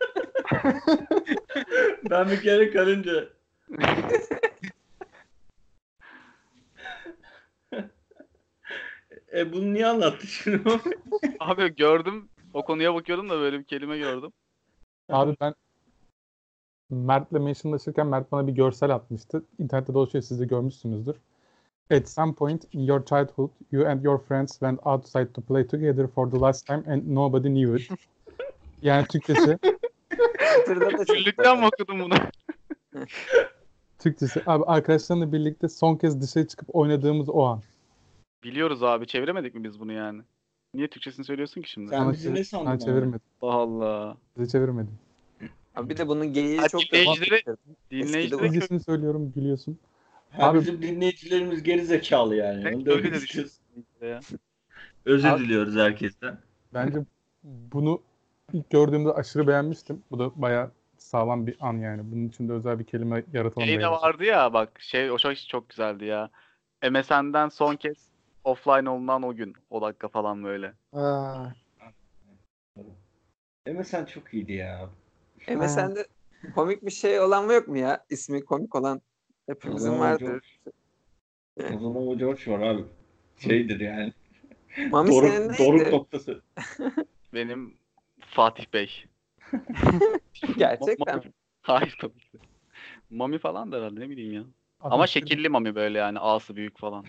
Ben bir kere karınca. e bunu niye anlattı şimdi? <laughs> Abi gördüm. O konuya bakıyordum da böyle bir kelime gördüm. abi ben Mert'le mentionlaşırken Mert bana bir görsel atmıştı. İnternette dolaşıyor siz de görmüşsünüzdür. At some point in your childhood, you and your friends went outside to play together for the last time and nobody knew it. <laughs> Yani Türkçesi Günlükten <laughs> mi okudun bunu? <laughs> Türkçesi. Abi arkadaşlarımla birlikte son kez dışarı çıkıp oynadığımız o an. Biliyoruz abi. Çeviremedik mi biz bunu yani? Niye Türkçesini söylüyorsun ki şimdi? Sen bizi ne sandın Ben abi? çevirmedim. Allah Allah. Size çevirmedim. Abi bir de bunun geyiği çok dinleyicileri- da Dinleyicilere kö- İngilizcesini söylüyorum gülüyorsun. Ha, Abi- bizim dinleyicilerimiz geri zekalı yani. Onu da öyle düşünüyoruz. ya. Özür Abi- diliyoruz herkesten. Bence bunu ilk gördüğümde aşırı beğenmiştim. Bu da bayağı sağlam bir an yani. Bunun için de özel bir kelime yaratalım. Şey de vardı ya bak şey o çok çok güzeldi ya. MSN'den son kez offline olunan o gün. O dakika falan böyle. Ha. MSN çok iyiydi ya. MSN'de komik bir şey olan mı yok mu ya? İsmi komik olan hepimizin Uzun vardır. O zaman o George var abi. Şeydir yani. Mami senin Doruk, neydi? doruk noktası. <laughs> Benim Fatih Bey. <laughs> Gerçekten. Mami- <laughs> Hayır tabii ki. Mami falan da herhalde ne bileyim ya. Adam Ama şekilli Mami böyle yani ağası büyük falan.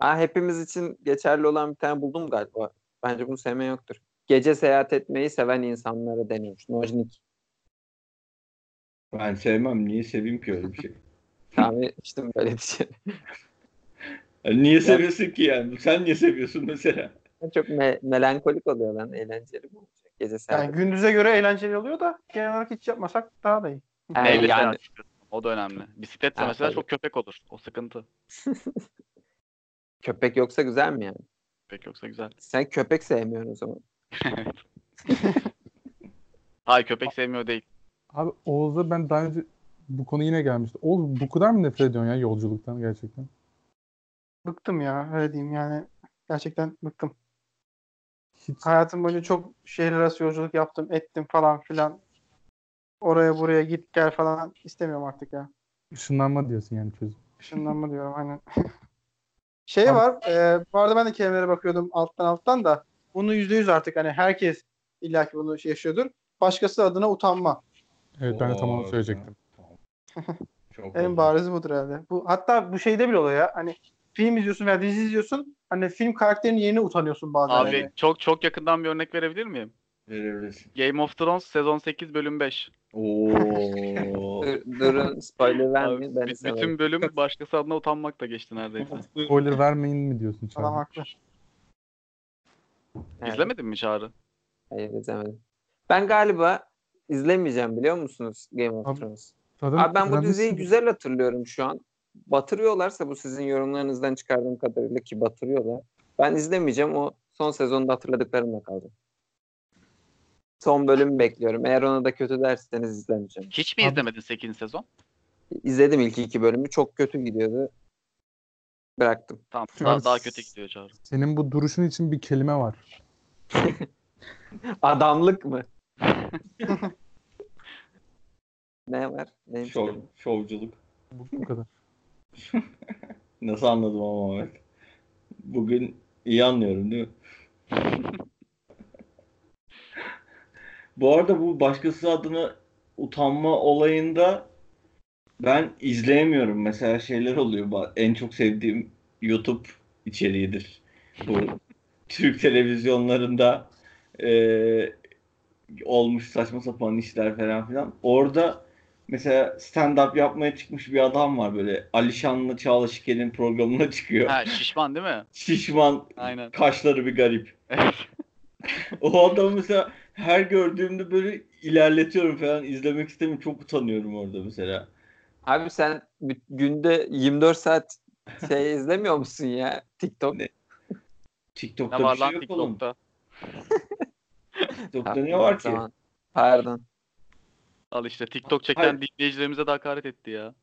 Aa, hepimiz için geçerli olan bir tane buldum galiba. Bence bunu sevmeyen yoktur. Gece seyahat etmeyi seven insanlara deniyormuş. Nojnik. Ben sevmem. Niye seveyim ki öyle bir şey? <laughs> Tahmin etmiştim böyle bir şey. Yani niye seviyorsun ki yani? Sen niye seviyorsun mesela? Çok me- melankolik oluyor lan. Eğlenceli bu. Gece seyahat Yani gündüze göre eğlenceli oluyor da genel olarak hiç yapmasak daha da iyi. Ha, Neyle yani? O da önemli. Bisikletse Ha, mesela tabii. çok köpek olur. O sıkıntı. <laughs> köpek yoksa güzel mi yani? Köpek yoksa güzel. Sen köpek sevmiyorsun o zaman. <laughs> Hayır köpek sevmiyor değil. Abi Oğuz'la ben daha önce bu konu yine gelmişti. Oğuz bu kadar mı nefret ediyorsun ya yolculuktan gerçekten? Bıktım ya öyle diyeyim yani. Gerçekten bıktım. Hiç Hayatım boyunca çok şehir arası yolculuk yaptım, ettim falan filan. Oraya buraya git gel falan istemiyorum artık ya. ışınlanma diyorsun yani çözüm. Işınlanma <laughs> diyorum aynen. <laughs> Şey Abi- var, e, bu arada ben de kelimelere bakıyordum alttan alttan da. Bunu yüzde yüz artık hani herkes illaki bunu yaşıyordur. Başkası adına utanma. Evet ben de tam onu söyleyecektim. <laughs> Çok En oldu. barizi budur herhalde. Bu, hatta bu şeyde bile oluyor ya. Hani film izliyorsun veya dizi izliyorsun. Hani film karakterinin yerine utanıyorsun bazen. Abi yani. çok çok yakından bir örnek verebilir miyim? Verebilirsin. Game of Thrones sezon 8 bölüm 5. Oo. <laughs> Dur, durun spoiler vermeyin. Ben de severim. bütün bölüm başkası adına utanmakla geçti neredeyse. <laughs> Spoiler vermeyin mi diyorsun Adam Çağrı? haklı. Evet. İzlemedin mi Çağrı? Hayır izlemedim. Ben galiba izlemeyeceğim biliyor musunuz Game of Abi, Thrones? Zaten Abi ben bu diziyi güzel hatırlıyorum şu an. Batırıyorlarsa bu sizin yorumlarınızdan çıkardığım kadarıyla ki batırıyorlar. Ben izlemeyeceğim. O son sezonda hatırladıklarımla kalacağım. Son bölümü bekliyorum. Eğer ona da kötü derseniz izlemeyeceğim. Hiç mi Abi- izlemedin 8. sezon? İzledim ilk iki bölümü. Çok kötü gidiyordu. Bıraktım. Tamam. Abi Daha, daha kötü gidiyor Çağrı. Senin bu duruşun için bir kelime var. <laughs> Adamlık mı? <laughs> ne var? Neymiş? Şov, dedim. şovculuk. Bu, kadar. <laughs> Nasıl anladım ama Ahmet? Bugün iyi anlıyorum değil mi? <laughs> bu arada bu başkası adına utanma olayında ben izleyemiyorum. Mesela şeyler oluyor. En çok sevdiğim YouTube içeriğidir. Bu <laughs> Türk televizyonlarında eee, olmuş saçma sapan işler falan filan. Orada mesela stand-up yapmaya çıkmış bir adam var böyle. Alişanlı Çağla Şikel'in programına çıkıyor. Ha şişman değil mi? <laughs> Şişman, Aynen. kaşları bir garip. <laughs> O adamı mesela her gördüğümde böyle ilerletiyorum falan izlemek istemiyorum. Çok utanıyorum orada mesela. Abi sen günde 24 saat şey <laughs> izlemiyor musun ya? TikTok. Ne? TikTok'ta Ne bir var şey lan yok oğlum. TikTok'ta? TikTok'ta Tamam, ne var ki? Pardon. Al işte TikTok çeken Hayır. dinleyicilerimize de hakaret etti ya.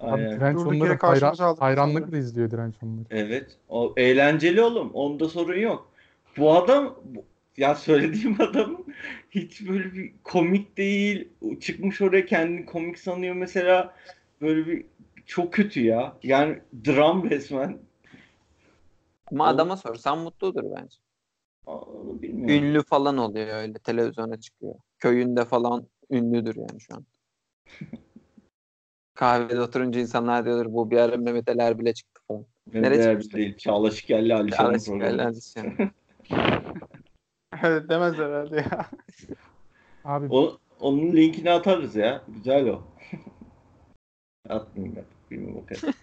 Abi Aynen. direnç Durduk onları yere karşımıza hayran, aldık hayranlıkla insanları. izliyor direnç onları. Evet. O eğlenceli oğlum. Onda sorun yok. Bu adam bu- ya söylediğim <laughs> adam hiç böyle bir komik değil. Çıkmış oraya kendini komik sanıyor mesela. Böyle bir çok kötü ya. Yani dram resmen. Ama O- adama sorsan mutludur bence. Aa, Onu bilmiyorum. Ünlü falan oluyor öyle televizyona çıkıyor. Köyünde falan ünlüdür yani şu an. Kahvede oturunca insanlar diyordur bu bir ara Mehmet Ali Erbil'e çıktı falan. Ne Nereye çıkmıştı? değil. Çağla Şikelli Alişan'ın programı. eğlencesi yani. Öyle demez herhalde ya. Abi O, onun linkini atarız ya. Güzel o. Atmayayım ben. Bilmiyorum bakalım.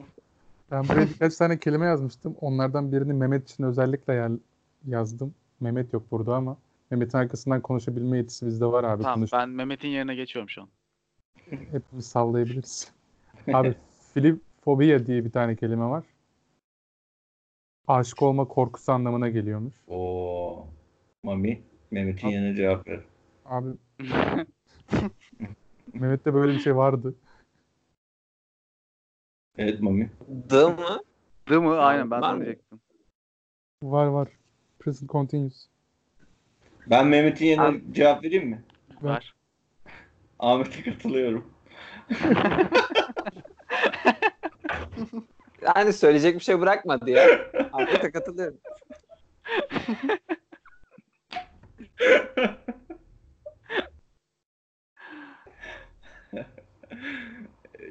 <laughs> ben buraya birkaç tane kelime yazmıştım. Onlardan birini Mehmet için özellikle yazdım. Mehmet yok burada ama Mehmet'in arkasından konuşabilme yetisi bizde var abi. Tamam Konuş, ben Mehmet'in yerine geçiyorum şu an. <laughs> Hepimiz sallayabiliriz. abi filifobiya diye bir tane kelime var. Aşık olma korkusu anlamına geliyormuş. Oo. Mami. Mehmet'in Abi- yerine cevap ver. Abi <laughs> Mehmet'te böyle bir şey vardı. Evet Mami. D mı? Değil mi? Aynen ben mı? diyecektim. Var var. Present continuous. Ben Mehmet'in yerine Abi- cevap vereyim mi? Ver. Ahmet'e katılıyorum. <laughs> Yani söyleyecek bir şey bırakmadı ya. Ahmet'e katılıyorum. <laughs>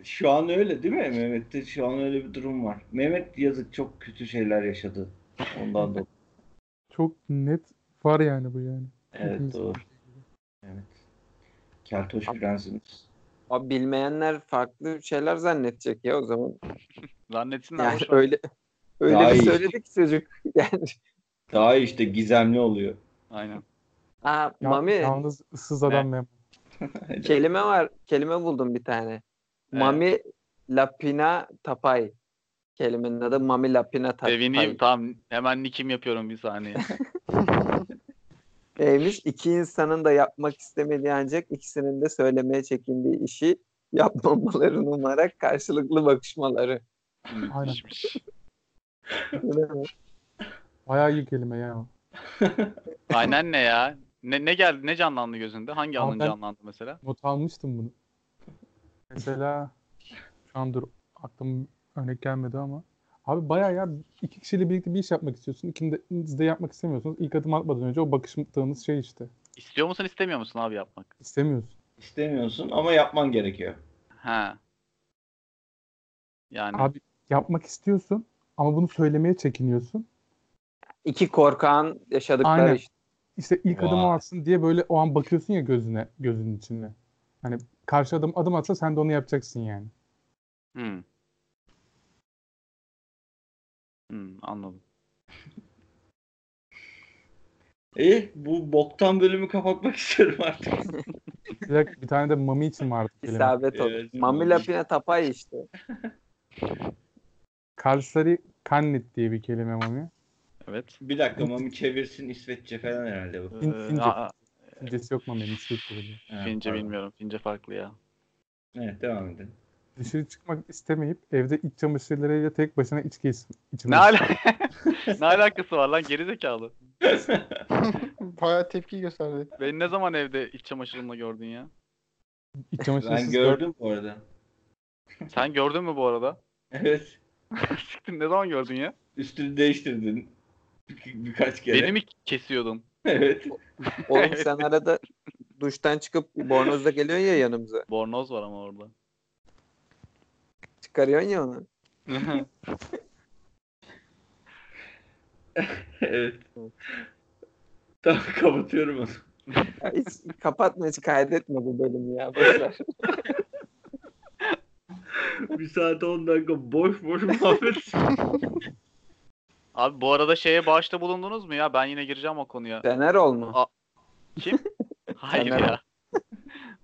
Şu an öyle değil mi? Mehmet'te şu an öyle bir durum var. Mehmet yazık çok kötü şeyler yaşadı. Ondan dolayı. Çok net var yani bu yani. Evet doğru. Evet. Keltoş prensimiz. Abi bilmeyenler farklı şeyler zannedecek ya o zaman. <laughs> Zannetsinler. Yani öyle öyle Daha bir iyi. söyledi ki çocuk. <laughs> Yani Daha işte gizemli oluyor. Aynen. Aa, Ya- Mami Yalnız ıssız adam Memo. <laughs> kelime var. Kelime buldum bir tane. Mami Lapina Tapay. Kelimenin adı Mami Lapina Tapay. Sevineyim tamam. Hemen nikim yapıyorum bir saniye. Neymiş? İki insanın da yapmak istemediği ancak ikisinin de söylemeye çekindiği işi yapmamalarını umarak karşılıklı bakışmaları. Aynen. Öyle mi? Bayağı iyi kelime ya. <laughs> Aynen ne ya? Ne, ne geldi? Ne canlandı gözünde? Hangi Abi anın ben- canlandı mesela? Not almıştım bunu. Mesela şu an dur aklım örnek gelmedi ama. Abi bayağı ya iki kişiyle birlikte bir iş yapmak istiyorsun. İkiniz de yapmak istemiyorsunuz. İlk adım atmadan önce o bakıştığınız şey işte. İstiyor musun istemiyor musun abi yapmak? İstemiyorsun. İstemiyorsun ama yapman gerekiyor. Ha. Yani Abi yapmak istiyorsun ama bunu söylemeye çekiniyorsun. İki korkağın yaşadıkları Aynen. işte. İşte ilk adımı Vay. atsın diye böyle o an bakıyorsun ya gözüne, gözünün içine. Hani karşı adım adım atsa sen de onu yapacaksın yani. hmm. Hmm, anladım. İyi bu boktan bölümü kapatmak <laughs> istiyorum artık. Bir, dakika, bir tane de mami için vardı kelime. İsabet oldu. Evet, Mami. Lapina Tapay işte. <laughs> Kalsari Kannit diye bir kelime mami. Evet. Bir dakika Mami çevirsin İsveççe falan herhalde bu. Fin- Ee, Fince. aa, Fincesi yok mami'nin Fince pardon. bilmiyorum. Fince farklı ya. Evet devam edin. Dışarı çıkmak istemeyip evde iç çamaşırlarıyla tek başına içki iç- içmek. Ne ala <laughs> ne alakası var lan gerizekalı? <laughs> Bayağı tepki gösterdi. Beni ne zaman evde iç çamaşırımla gördün ya? İç çamaşırsız Ben gördüm bu arada. Sen gördün mü bu arada? Evet. <laughs> Siktir ne zaman gördün ya? Üstünü değiştirdin. Bir- birkaç kere. Beni mi kesiyordun? Evet. Oğlum sen arada duştan çıkıp bornozda geliyorsun ya yanımıza. Bornoz var ama orada. Çıkarıyorsun ya onu. <laughs> evet. Tamam kapatıyorum onu. Ya hiç kapatma hiç kaydetme bu bölümü ya. Boşver. <laughs> Bir saat 10 dakika boş boş muhabbet. Abi bu arada şeye bağışta bulundunuz mu ya? Ben yine gireceğim o konuya. Fenerol mu? A- Kim? <laughs> Hayır Fener. ya.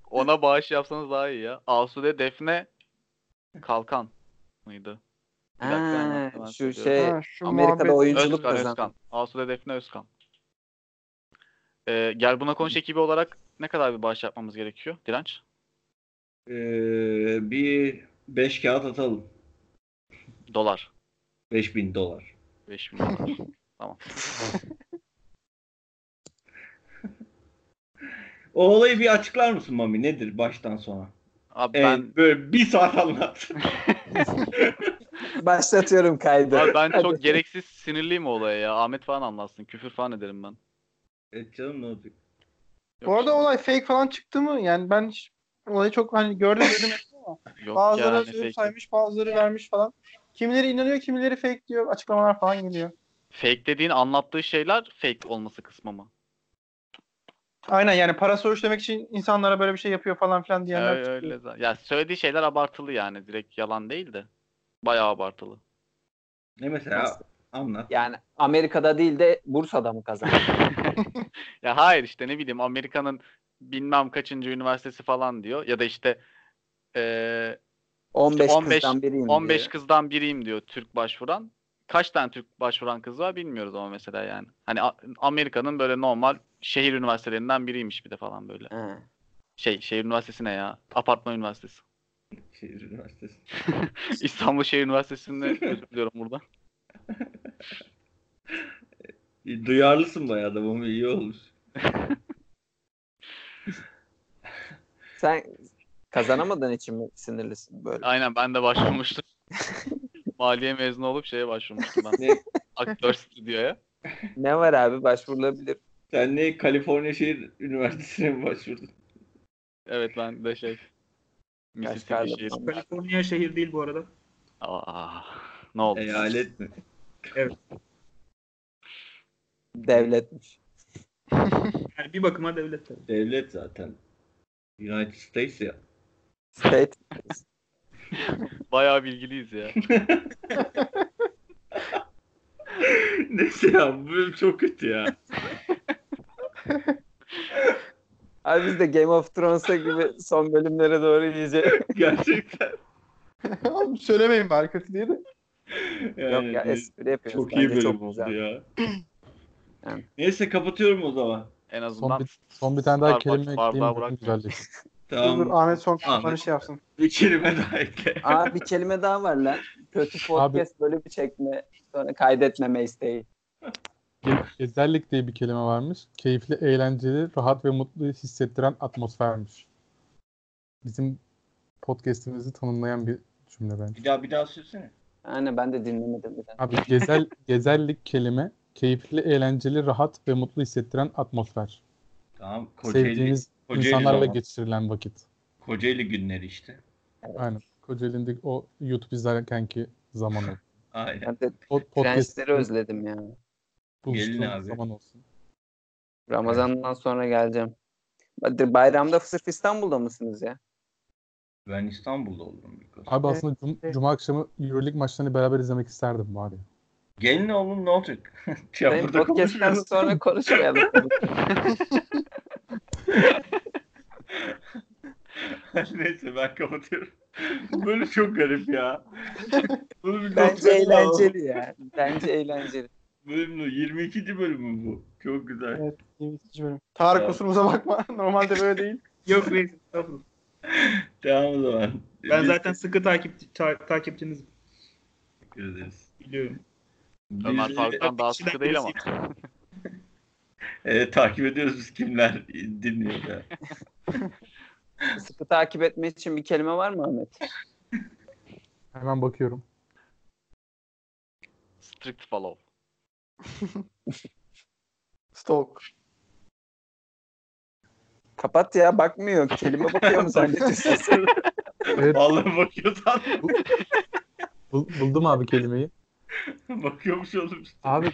Ona bağış yapsanız daha iyi ya. Asude Defne Kalkan mıydı? Bir dakika, hemen- Ha, hemen şu söylüyorum. şey Ha, şu Amerika'da muhabbet- oyunculuk Özkan, kazandı. Özkan. Asude Defne Özkan. Ee, gel buna konuş ekibi olarak ne kadar bir bağış yapmamız gerekiyor? Direnç? Ee, bir 5 kağıt atalım. Dolar. 5000 dolar. 5000 dolar. <laughs> tamam. O olayı bir açıklar mısın Mami? Nedir baştan sona? Abi Evet, ben böyle bir saat anlat. <laughs> Başlatıyorum kaydı. abi ben çok gereksiz sinirliyim olaya ya. Ahmet falan anlatsın. Küfür falan ederim ben. evet canım ne olacak? Yok, Bu arada olay fake falan çıktı mı? Yani ben hiç olayı çok hani gördüm dedim ama <laughs> yok bazıları yani fake. saymış bazıları vermiş falan. Kimileri inanıyor kimileri fake diyor açıklamalar falan geliyor. Fake dediğin anlattığı şeyler fake olması kısmı mı? Aynen yani para soruşturmak için insanlara böyle bir şey yapıyor falan filan diyenler Öyle, çıkıyor. öyle zaten. Ya söylediği şeyler abartılı yani. Direkt yalan değil de. Bayağı abartılı. Ne mesela Nasıl? anlat. Yani Amerika'da değil de Bursa'da mı kazandı? <laughs> ya hayır işte ne bileyim Amerika'nın bilmem kaçıncı üniversitesi falan diyor. Ya da işte eee 15, 15 kızdan biriyim 15 diyor. kızdan biriyim diyor Türk başvuran. Kaç tane Türk başvuran kız var bilmiyoruz ama mesela yani. Hani Amerika'nın böyle normal şehir üniversitelerinden biriymiş bir de falan böyle. He. Şey şehir üniversitesi ne ya? Apartman üniversitesi. Şehir Üniversitesi. <laughs> İstanbul Şehir Üniversitesi'nde <laughs> özür diliyorum burada. Duyarlısın bayağı da ama iyi olmuş. Sen kazanamadığın için mi sinirlisin böyle? Aynen ben de başvurmuştum. Maliye mezunu olup şeye başvurmuştum ben. <laughs> Ne? Aktör stüdyoya. Ne var abi başvurulabilir. Sen ne Kaliforniya Şehir Üniversitesi'ne mi başvurdun? Evet ben de şey. Mississippi şehir. Kaliforniya şehir değil bu arada. Aa, ne oldu? Eyalet mi? Devletmiş. <laughs> Yani bir bakıma devlet tabii. Devlet zaten. United States ya. State. <laughs> Bayağı bilgiliyiz ya. <laughs> Neyse ya bu bölüm çok kötü ya. <laughs> Abi biz de Game of Thrones'a gibi son bölümlere doğru iyice. Gerçekten. Oğlum söylemeyin bari kötü diye de. Yok Yani ya espri yapıyoruz. çok iyi bölüm çok oldu güzel. ya. <clears throat> Yani. Neyse kapatıyorum o zaman. En Son azından bir, son bir tane daha kelime ekleyeyim. Güzelleşsin. Dur Tamam. dur Ahmet son Ahmet. kapanışı şey yapsın. Bir kelime daha ekle. Aa bir kelime daha var lan. Kötü podcast bölümü çekme sonra kaydetmeme isteği. Ge- Gezellik diye bir kelime varmış. Keyifli, eğlenceli, rahat ve mutlu hissettiren atmosfermiş. Bizim podcast'imizi tanımlayan bir cümle bence. Bir daha bir daha söylesene. Yani ben de dinlemedim bir daha. Abi gezel, <laughs> gezellik kelime keyifli, eğlenceli, rahat ve mutlu hissettiren atmosfer. Tamam. Kocaeli, Sevdiğiniz Kocaeli insanlarla zaman. geçirilen vakit. Kocaeli günleri işte. Aynen. Kocaeli'nde o YouTube izlerkenki zaman olsun. <laughs> Aynen. Ben de podcast prensleri özledim ya. Gelin abi. zaman olsun. Ramazan'dan sonra geleceğim. Bayramda sırf İstanbul'da mısınız ya? Ben İstanbul'da kez. Abi aslında cum- Cuma akşamı Euroleague maçlarını beraber izlemek isterdim ya. Gelin oğlum ne olacak? ya Benim burada podcast'ten sonra konuşmayalım. <laughs> <laughs> <laughs> Neyse ben kapatıyorum. Böyle çok garip ya. <laughs> Bunu bir Bence eğlenceli ya. Bence eğlenceli. Bölüm mü? 22. bölüm mü bu? Çok güzel. Evet. 22. bölüm. Tarık Evet. kusurumuza bakma. <laughs> Normalde böyle değil. Yok reis. estağfurullah. Tamam o zaman. Ben Biz zaten sıkı takip ta- takipçinizim. teşekkür ederiz. Biliyorum. Ömer Faruk'tan daha sıkı değil ama. Evet, takip ediyoruz biz kimler dinliyor ya. Sıkı takip etmek için bir kelime var mı Ahmet? Hemen bakıyorum. Strict follow. <laughs> Stalk. Kapat ya bakmıyor. Kelime bakıyor mu zannediyorsun? <laughs> Evet, Vallahi bakıyorsan bul- buldum abi kelimeyi. bakıyormuş oğlum işte. Abi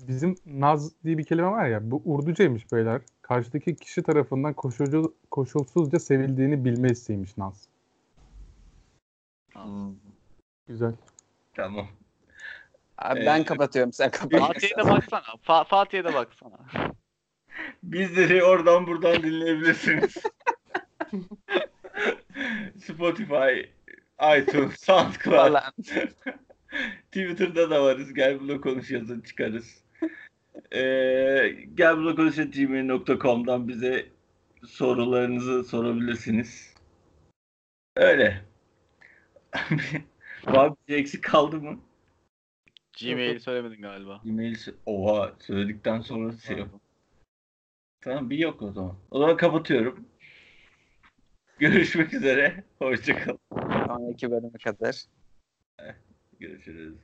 bizim naz diye bir kelime var ya bu Urducaymış beyler. Karşıdaki kişi tarafından koşulcu, koşulsuzca sevildiğini bilme isteğiymiş naz. Güzel. Tamam. Abi Ee, ben kapatıyorum sen kapat. Fatih'e de baksana. Fa- Fatih'e de baksana. <laughs> Bizleri oradan buradan dinleyebilirsiniz. <laughs> Spotify, iTunes, <laughs> SoundCloud, Falan. Twitter'da da varız. Gel burada konuş yazın çıkarız. Ee, gel burada konuş gmail.com'dan bize sorularınızı sorabilirsiniz. Öyle. <laughs> Var bir şey eksik kaldı mı? Gmail'i söylemedin galiba. E-mail oha söyledikten sonra şey yok. Tamam bir yok o zaman. O zaman kapatıyorum. Görüşmek üzere. Hoşçakalın. Sonraki bölüme kadar. Görüşürüz.